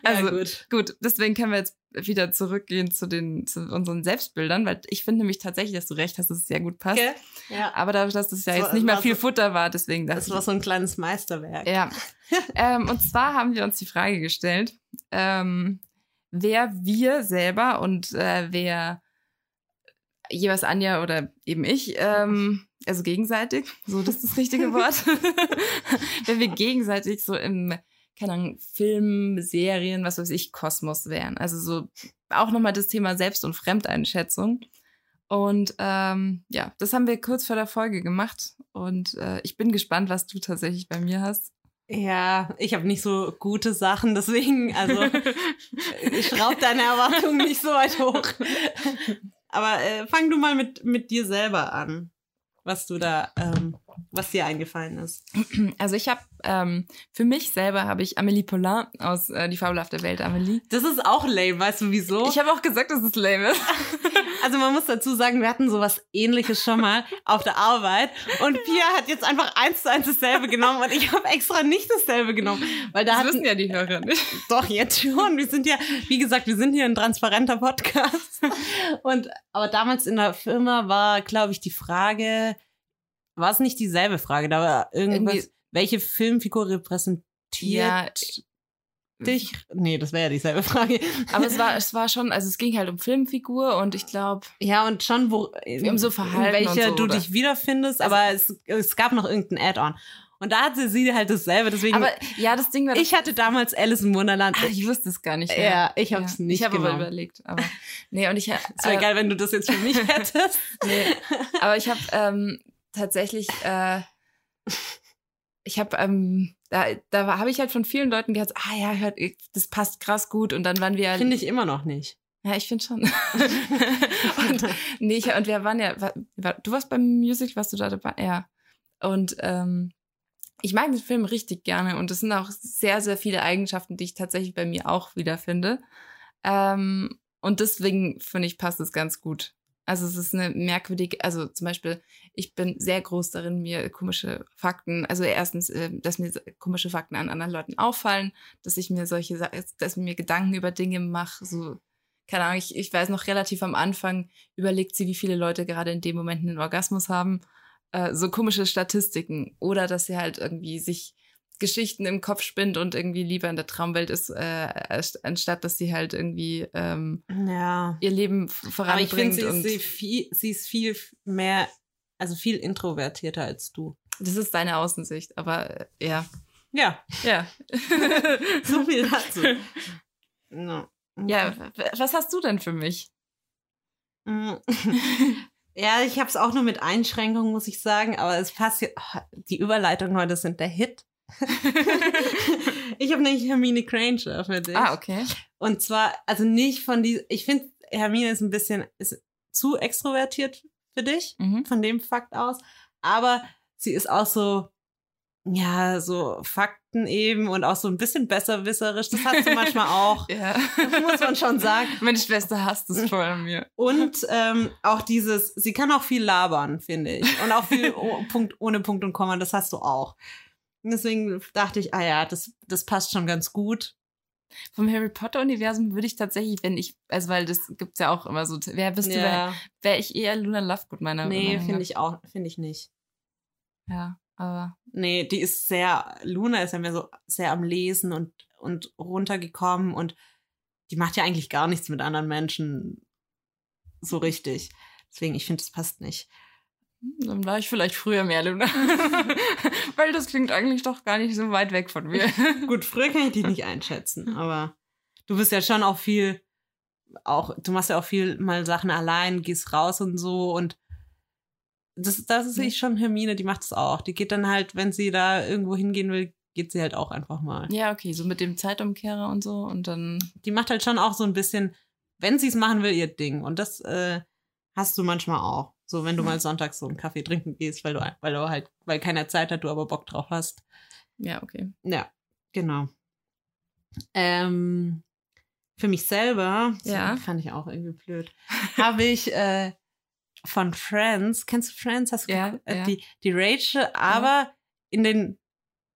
Speaker 3: Also,
Speaker 2: ja, gut.
Speaker 3: Gut, deswegen können wir jetzt wieder zurückgehen zu den zu unseren Selbstbildern, weil ich finde nämlich tatsächlich, dass du recht hast, dass es sehr gut passt.
Speaker 2: Okay. Ja.
Speaker 3: Aber dadurch, dass das ja
Speaker 2: Das
Speaker 3: jetzt
Speaker 2: war-
Speaker 3: nicht mehr viel
Speaker 2: so-
Speaker 3: Futter war, deswegen
Speaker 2: Das
Speaker 3: dachte
Speaker 2: war so ein kleines Meisterwerk.
Speaker 3: Ja. ähm, und zwar haben wir uns die Frage gestellt, ähm, wer wir selber und äh, wer jeweils Anja oder eben ich, ähm, also gegenseitig, so das ist das richtige Wort, wenn wir gegenseitig so im, keine Ahnung, Film, Serien, was weiß ich, Kosmos wären. Also so auch nochmal das Thema Selbst- und Fremdeinschätzung. Und ähm, ja, das haben wir kurz vor der Folge gemacht. Und äh, ich bin gespannt, was du tatsächlich bei mir hast.
Speaker 2: Ja, ich habe nicht so gute Sachen, deswegen, also ich schraub deine Erwartungen nicht so weit hoch. Aber äh, fang du mal mit, mit dir selber an, was du da, ähm, was dir eingefallen ist.
Speaker 3: Also ich habe ähm, für mich selber habe ich Amélie Poulain aus äh, Die fabelhafte Welt Amélie.
Speaker 2: Das ist auch lame, weißt du wieso?
Speaker 3: Ich habe auch gesagt, dass es lame ist.
Speaker 2: Also man muss dazu sagen, wir hatten sowas ähnliches schon mal auf der Arbeit und Pia hat jetzt einfach eins zu eins dasselbe genommen und ich habe extra nicht dasselbe genommen, weil da
Speaker 3: Das
Speaker 2: hatten,
Speaker 3: wissen ja die Hörer nicht.
Speaker 2: Doch, jetzt schon. Wir sind ja, wie gesagt, wir sind hier ein transparenter Podcast. Und aber damals in der Firma war, glaube ich, die Frage, war es nicht dieselbe Frage, da war irgendwas,
Speaker 3: Irgendwie-
Speaker 2: welche Filmfigur repräsentiert
Speaker 3: Ja,
Speaker 2: dich? Nee, das wäre ja dieselbe Frage.
Speaker 3: aber es war, es war schon, also es ging halt um Filmfigur und ich glaube,
Speaker 2: Ja, und schon, wo,
Speaker 3: Um so Verhalten
Speaker 2: in welcher
Speaker 3: so,
Speaker 2: du
Speaker 3: oder?
Speaker 2: dich wiederfindest,
Speaker 3: Also-
Speaker 2: aber es, es gab noch irgendein Add-on. Und da hatte sie halt dasselbe, deswegen,
Speaker 3: aber ja, das Ding war,
Speaker 2: ich hatte damals Alice im Wunderland.
Speaker 3: Ach, ich wusste es gar nicht.
Speaker 2: Ja, ich hab's nicht
Speaker 3: Ich habe aber überlegt, aber nee, und ich
Speaker 2: Es wäre
Speaker 3: äh,
Speaker 2: geil, wenn du das jetzt für mich hättest.
Speaker 3: Nee, aber ich habe ähm, tatsächlich, äh, ich habe, ähm, da, da habe ich halt von vielen Leuten gehört, ah ja, hört, das passt krass gut. Und dann waren wir,
Speaker 2: Finde ich immer noch nicht.
Speaker 3: ja, ich finde schon. und nee, ich, und wir waren ja, war, du warst beim Musical, warst du da dabei? Ja. Und ähm, ich mag den Film richtig gerne und es sind auch sehr, sehr viele Eigenschaften, die ich tatsächlich bei mir auch wiederfinde. Ähm, und deswegen finde ich, passt es ganz gut. Also es ist eine merkwürdige, also zum Beispiel, ich bin sehr groß darin, mir komische Fakten, also erstens, äh, dass mir komische Fakten an anderen Leuten auffallen, dass ich mir solche, dass ich mir Gedanken über Dinge mache, so, keine Ahnung, ich, ich weiß noch relativ am Anfang, überlegt sie, wie viele Leute gerade in dem Moment einen Orgasmus haben, äh, so komische Statistiken. Oder dass sie halt irgendwie sich Geschichten im Kopf spinnt und irgendwie lieber in der Traumwelt ist, äh, anstatt dass sie halt irgendwie ähm,
Speaker 2: Ja.
Speaker 3: ihr Leben f-
Speaker 2: Aber ich finde,
Speaker 3: voranbringt.
Speaker 2: sie,
Speaker 3: und
Speaker 2: sie, viel, sie ist viel mehr, also viel introvertierter als du.
Speaker 3: das ist deine Außensicht, aber äh, ja.
Speaker 2: Ja,
Speaker 3: Ja.
Speaker 2: so viel dazu. No.
Speaker 3: ja, was hast du denn für mich?
Speaker 2: Mm. Ja, ich habe es auch nur mit Einschränkungen, muss ich sagen, aber es passt oh, Die Überleitungen heute sind der Hit. ich habe nämlich Hermine Granger für dich.
Speaker 3: ah, okay.
Speaker 2: Und zwar, also nicht von die. Ich finde, Hermine ist ein bisschen ist zu extrovertiert für dich,
Speaker 3: Mhm.
Speaker 2: von dem Fakt aus. Aber sie ist auch so, ja, so Fakten eben und auch so ein bisschen besserwisserisch. Das hast du manchmal auch.
Speaker 3: Ja.
Speaker 2: muss man schon sagen.
Speaker 3: Meine Schwester hasst es voll an mir.
Speaker 2: Und ähm, auch dieses, sie kann auch viel labern, finde ich. Und auch viel oh, Punkt, ohne Punkt und Komma, das hast du auch. Deswegen dachte ich, ah ja, das, das passt schon ganz gut.
Speaker 3: Vom Harry Potter-Universum würde ich tatsächlich, wenn ich, also weil das gibt's ja auch immer so, wer bist du, wäre wär ich eher Luna Lovegood meiner
Speaker 2: Nee, finde ich auch, finde ich nicht.
Speaker 3: Ja, aber
Speaker 2: Nee, die ist sehr, Luna ist ja mehr so sehr am Lesen und, und runtergekommen und die macht ja eigentlich gar nichts mit anderen Menschen so richtig. Deswegen, ich finde, das passt nicht.
Speaker 3: Dann war ich vielleicht früher mehr Luna. weil das klingt eigentlich doch gar nicht so weit weg von mir.
Speaker 2: Gut, früher kann ich dich nicht einschätzen, aber du bist ja schon auch viel, auch, du machst ja auch viel mal Sachen allein, gehst raus und so und das, das sehe ich schon Hermine, die macht es auch. Die geht dann halt, wenn sie da irgendwo hingehen will, geht sie halt auch einfach mal.
Speaker 3: ja, okay, so mit dem Zeitumkehrer und so und dann,
Speaker 2: Die macht halt schon auch so ein bisschen, wenn sie es machen will, ihr Ding. Und das äh, hast du manchmal auch. So, wenn du mal sonntags so einen Kaffee trinken gehst, weil du, weil du halt, weil keiner Zeit hat, du aber Bock drauf hast.
Speaker 3: ja, okay.
Speaker 2: Ja, genau. Ähm, für mich selber,
Speaker 3: Ja.
Speaker 2: fand ich auch irgendwie blöd, habe ich äh, von Friends, kennst du Friends? Hast du
Speaker 3: Ja,
Speaker 2: geguckt? Äh,
Speaker 3: ja.
Speaker 2: Die, die Rachel, aber in den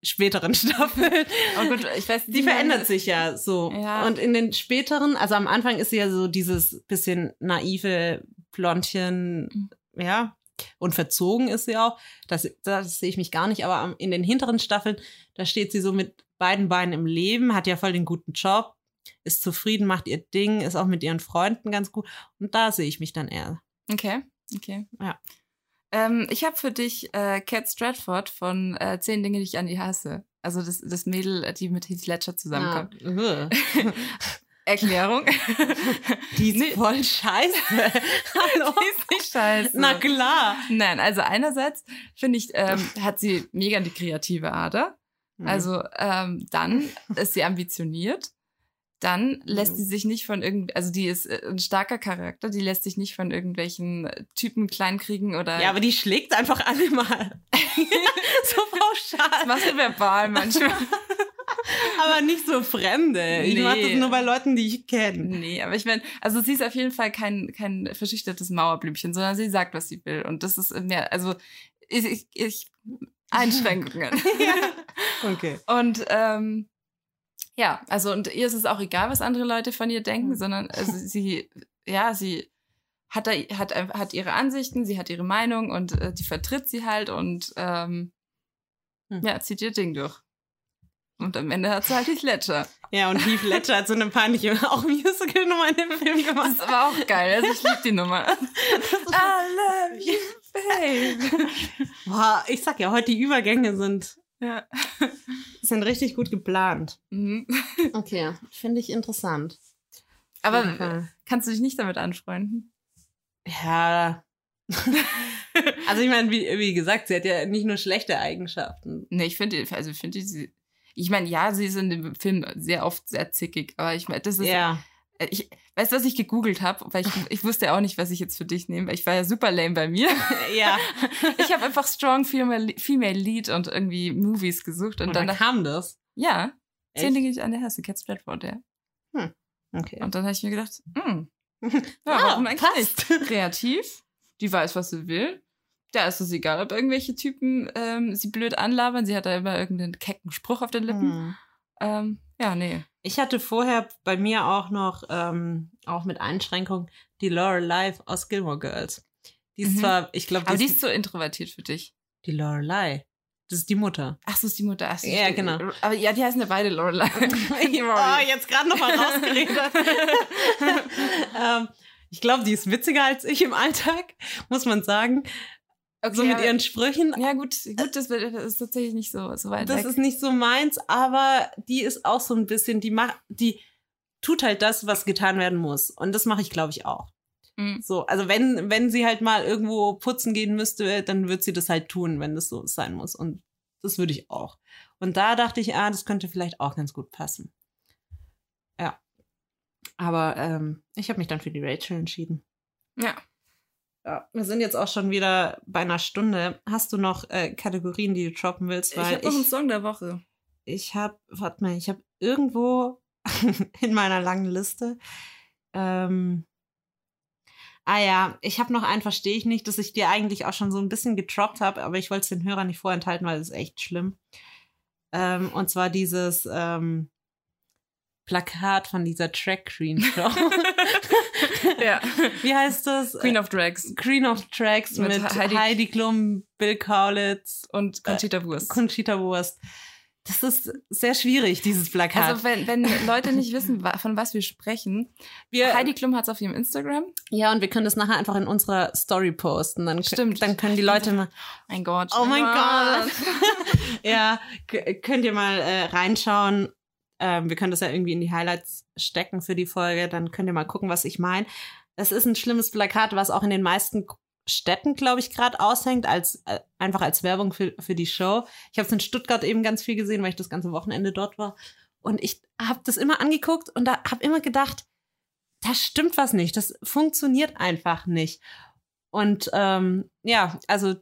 Speaker 2: späteren Staffeln.
Speaker 3: Oh gut, ich weiß
Speaker 2: Die verändert sich ja so.
Speaker 3: Ja.
Speaker 2: Und in den späteren, also am Anfang ist sie ja so dieses bisschen naive Blondchen,
Speaker 3: Mhm.
Speaker 2: Ja. Und verzogen ist sie auch. Das, das sehe ich mich gar nicht. Aber in den hinteren Staffeln, da steht sie so mit beiden Beinen im Leben, hat ja voll den guten Job. ist zufrieden, macht ihr Ding, ist auch mit ihren Freunden ganz gut. Und da sehe ich mich dann eher.
Speaker 3: Okay, okay.
Speaker 2: Ja.
Speaker 3: Ähm, ich habe für dich äh, Cat Stratford von äh, Zehn Dinge, die ich an die hasse. Also das, das Mädel, die mit Heath Ledger zusammenkommt.
Speaker 2: Ah,
Speaker 3: Erklärung.
Speaker 2: die ist
Speaker 3: Nee.
Speaker 2: voll scheiße. Hallo.
Speaker 3: Die ist nicht scheiße.
Speaker 2: Na klar.
Speaker 3: Nein, also einerseits finde ich, ähm, hat sie mega die kreative Ader.
Speaker 2: Mhm.
Speaker 3: Also ähm, dann ist sie ambitioniert. Dann lässt
Speaker 2: Mhm.
Speaker 3: sie sich nicht von irgend, also die ist äh, ein starker Charakter, die lässt sich nicht von irgendwelchen Typen kleinkriegen oder
Speaker 2: ja, aber die schlägt einfach alle mal. so
Speaker 3: das
Speaker 2: pauschal.
Speaker 3: machst du verbal manchmal.
Speaker 2: Aber nicht so Fremde. Ich
Speaker 3: Nee.
Speaker 2: mach das nur bei Leuten, die ich kenne.
Speaker 3: nee, aber ich meine, also sie ist auf jeden Fall kein, kein verschüchtertes Mauerblümchen, sondern sie sagt, was sie will. Und das ist mehr, also ich, ich, ich Einschränkungen.
Speaker 2: Okay.
Speaker 3: Und ähm, ja, also und ihr ist es auch egal, was andere Leute von ihr denken,
Speaker 2: Mhm.
Speaker 3: sondern also sie, ja, sie hat, da, hat, hat ihre Ansichten, sie hat ihre Meinung und äh, die vertritt sie halt und ähm,
Speaker 2: Hm.
Speaker 3: ja, zieht ihr Ding durch. Und am Ende hat sie halt die Ledger.
Speaker 2: Ja, und Heath Ledger hat so eine peinliche auch Musical-Nummer in dem Film
Speaker 3: Das
Speaker 2: gemacht.
Speaker 3: ist aber auch geil. Also ich liebe die Nummer. I love you, babe.
Speaker 2: Boah, ich sag ja, heute die Übergänge sind,
Speaker 3: Ja.
Speaker 2: sind richtig gut geplant.
Speaker 3: Mhm.
Speaker 2: Okay, finde ich interessant.
Speaker 3: Aber kannst du dich nicht damit anfreunden?
Speaker 2: Ja. also ich meine, wie, wie gesagt, sie hat ja nicht nur schlechte Eigenschaften.
Speaker 3: Nee, ich finde, also ich finde sie. Ich meine, ja, sie ist in dem Film sehr oft sehr zickig, aber ich meine, das ist.
Speaker 2: Ja.
Speaker 3: Äh, Ich, weißt du, was ich gegoogelt habe? Weil ich, ich wusste ja auch nicht, was ich jetzt für dich nehme, weil ich war ja super lame bei mir.
Speaker 2: ja.
Speaker 3: Ich habe einfach Strong Female, Female Lead und irgendwie Movies gesucht und,
Speaker 2: Und
Speaker 3: dann
Speaker 2: dann kam das.
Speaker 3: ja, zehn
Speaker 2: Echt?
Speaker 3: Dinge, die ich an der hasse, Cat Stratford, ja.
Speaker 2: Okay.
Speaker 3: Und dann habe ich mir gedacht, hm, ja,
Speaker 2: Ah,
Speaker 3: warum eigentlich
Speaker 2: passt.
Speaker 3: nicht? Kreativ, die weiß, was sie will. Da ist es egal, ob irgendwelche Typen ähm, sie blöd anlabern. Sie hat da immer irgendeinen kecken Spruch auf den Lippen.
Speaker 2: Hm.
Speaker 3: Ähm, ja, nee.
Speaker 2: Ich hatte vorher bei mir auch noch, ähm, auch mit Einschränkung, die Lorelei aus Gilmore Girls. Die ist
Speaker 3: Mhm.
Speaker 2: zwar, ich glaube,
Speaker 3: Aber
Speaker 2: die
Speaker 3: die ist so introvertiert für dich.
Speaker 2: die Lorelei. Das ist die Mutter.
Speaker 3: Ach so, ist die Mutter. Ach so,
Speaker 2: Ja,
Speaker 3: stimmt.
Speaker 2: genau.
Speaker 3: Aber ja, die heißen ja beide Lorelei.
Speaker 2: oh, jetzt gerade noch mal rausgeredet. ähm, ich glaube, die ist witziger als ich im Alltag, muss man sagen.
Speaker 3: Okay,
Speaker 2: so mit ihren Sprüchen.
Speaker 3: Ja, gut, gut das, wird- das ist tatsächlich nicht so, so weit
Speaker 2: Das
Speaker 3: weg.
Speaker 2: ist nicht so meins, aber die ist auch so ein bisschen, die macht, die tut halt das, was getan werden muss. Und das mache ich, glaube ich, auch.
Speaker 3: Mhm.
Speaker 2: So, also wenn, wenn sie halt mal irgendwo putzen gehen müsste, dann wird sie das halt tun, wenn das so sein muss. Und das würde ich auch. Und da dachte ich, ah, das könnte vielleicht auch ganz gut passen. Ja. Aber ähm, ich habe mich dann für die Rachel entschieden.
Speaker 3: Ja.
Speaker 2: Ja, wir sind jetzt auch schon wieder bei einer Stunde. Hast du noch äh, Kategorien, die du droppen willst?
Speaker 3: Ich
Speaker 2: Weil
Speaker 3: habe noch einen Song der Woche.
Speaker 2: ich habe, warte mal, ich habe irgendwo in meiner langen Liste. Ähm, ah ja, ich habe noch einen, verstehe ich nicht, dass ich dir eigentlich auch schon so ein bisschen getroppt habe, aber ich wollte es den Hörern nicht vorenthalten, weil es ist echt schlimm. Ähm, und zwar dieses ähm, Plakat von dieser Track Queen Show.
Speaker 3: ja.
Speaker 2: Wie heißt das?
Speaker 3: Queen of Drags
Speaker 2: Queen of Tracks
Speaker 3: Mit
Speaker 2: mit,
Speaker 3: Heidi-
Speaker 2: Heidi, Klum, Bill Kaulitz,
Speaker 3: und Conchita Wurst.
Speaker 2: Conchita Wurst. Das ist sehr schwierig, dieses Plakat.
Speaker 3: Also wenn, wenn Leute nicht wissen, von was wir sprechen,
Speaker 2: wir,
Speaker 3: Heidi Klum hat es auf ihrem Instagram.
Speaker 2: ja, und wir können das nachher einfach in unserer Story posten. Dann,
Speaker 3: Stimmt.
Speaker 2: Dann können die Leute mal,
Speaker 3: Mein Gott.
Speaker 2: oh mein Gott. ja, könnt ihr mal äh, reinschauen. Ähm, wir können das ja irgendwie in die Highlights stecken für die Folge. Dann könnt ihr mal gucken, was ich meine. Es ist ein schlimmes Plakat, was auch in den meisten Städten, glaube ich, gerade aushängt, als äh, einfach als Werbung für, für die Show. Ich habe es in Stuttgart eben ganz viel gesehen, weil ich das ganze Wochenende dort war. Und ich habe das immer angeguckt und da habe immer gedacht, da stimmt was nicht. Das funktioniert einfach nicht. Und ähm, ja, also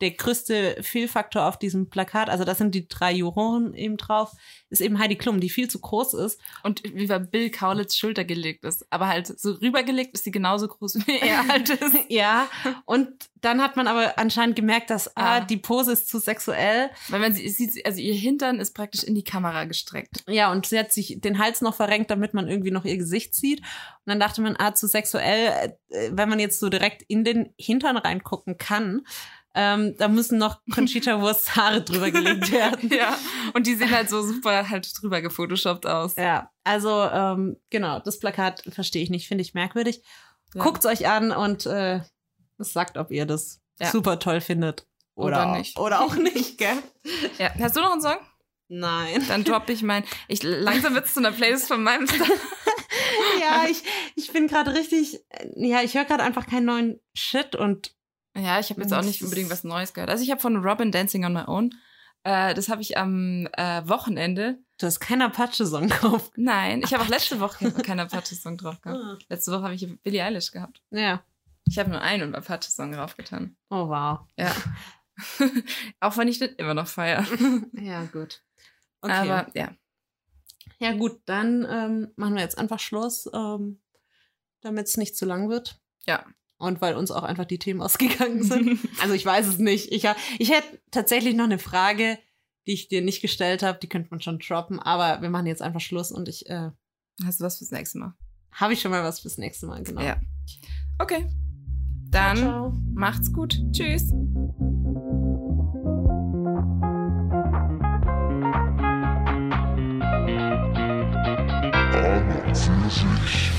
Speaker 2: der größte Fehlfaktor auf diesem Plakat, also das sind die drei Juroren eben drauf, ist eben Heidi Klum, die viel zu groß ist.
Speaker 3: Und wie bei Bill Kaulitz Schulter gelegt ist. Aber halt so rübergelegt ist sie genauso groß wie er halt ist.
Speaker 2: ja, und dann hat man aber anscheinend gemerkt, dass ah,
Speaker 3: Ah.
Speaker 2: die Pose ist zu sexuell.
Speaker 3: Weil man sie sieht, also ihr Hintern ist praktisch in die Kamera gestreckt.
Speaker 2: Ja, und sie hat sich den Hals noch verrenkt, damit man irgendwie noch ihr Gesicht sieht. Und dann dachte man, ah, zu sexuell, äh, wenn man jetzt so direkt in den Hintern reingucken kann, Ähm, da müssen noch Conchita Wurst Haare drüber gelegt werden.
Speaker 3: ja. Und die sehen halt so super halt drüber gefotoshoppt aus.
Speaker 2: Ja, also ähm, genau, das Plakat verstehe ich nicht, finde ich merkwürdig.
Speaker 3: Ja.
Speaker 2: Guckt's euch an und äh, sagt, ob ihr das
Speaker 3: Ja.
Speaker 2: super toll findet. Oder,
Speaker 3: Oder nicht.
Speaker 2: Oder auch nicht, gell?
Speaker 3: Ja. Hast du noch einen Song?
Speaker 2: Nein.
Speaker 3: Dann droppe ich mein. Ich langsam wird's zu einer Playlist von meinem Stuff.
Speaker 2: ja, ich, ich bin gerade richtig, äh, ja, ich höre gerade einfach keinen neuen Shit und
Speaker 3: Ja, ich habe jetzt auch nicht unbedingt was Neues gehört. Also ich habe von Robin Dancing on My Own. Äh, das habe ich am äh, Wochenende.
Speaker 2: du hast keinen Apache-Song drauf.
Speaker 3: Nein, ich habe auch letzte Woche keinen Apache-Song drauf gehabt.
Speaker 2: Ah.
Speaker 3: Letzte Woche habe ich Billie Eilish gehabt.
Speaker 2: Ja.
Speaker 3: Ich habe nur einen Apache-Song draufgetan.
Speaker 2: Oh, wow.
Speaker 3: Ja. auch wenn ich das immer noch feiere.
Speaker 2: Ja, gut. Okay.
Speaker 3: Aber ja.
Speaker 2: ja, gut, dann ähm, machen wir jetzt einfach Schluss, ähm, damit es nicht zu lang wird.
Speaker 3: Ja
Speaker 2: und weil uns auch einfach die Themen ausgegangen sind. also ich weiß es nicht. Ich, ich hätte tatsächlich noch eine Frage, die ich dir nicht gestellt habe. Die könnte man schon droppen, aber wir machen jetzt einfach Schluss und ich. Äh,
Speaker 3: Hast du was fürs nächste Mal?
Speaker 2: Habe ich schon mal was fürs nächste Mal, genau.
Speaker 3: Ja. Okay. Dann
Speaker 2: ciao, ciao.
Speaker 3: macht's gut. Tschüss. Physik.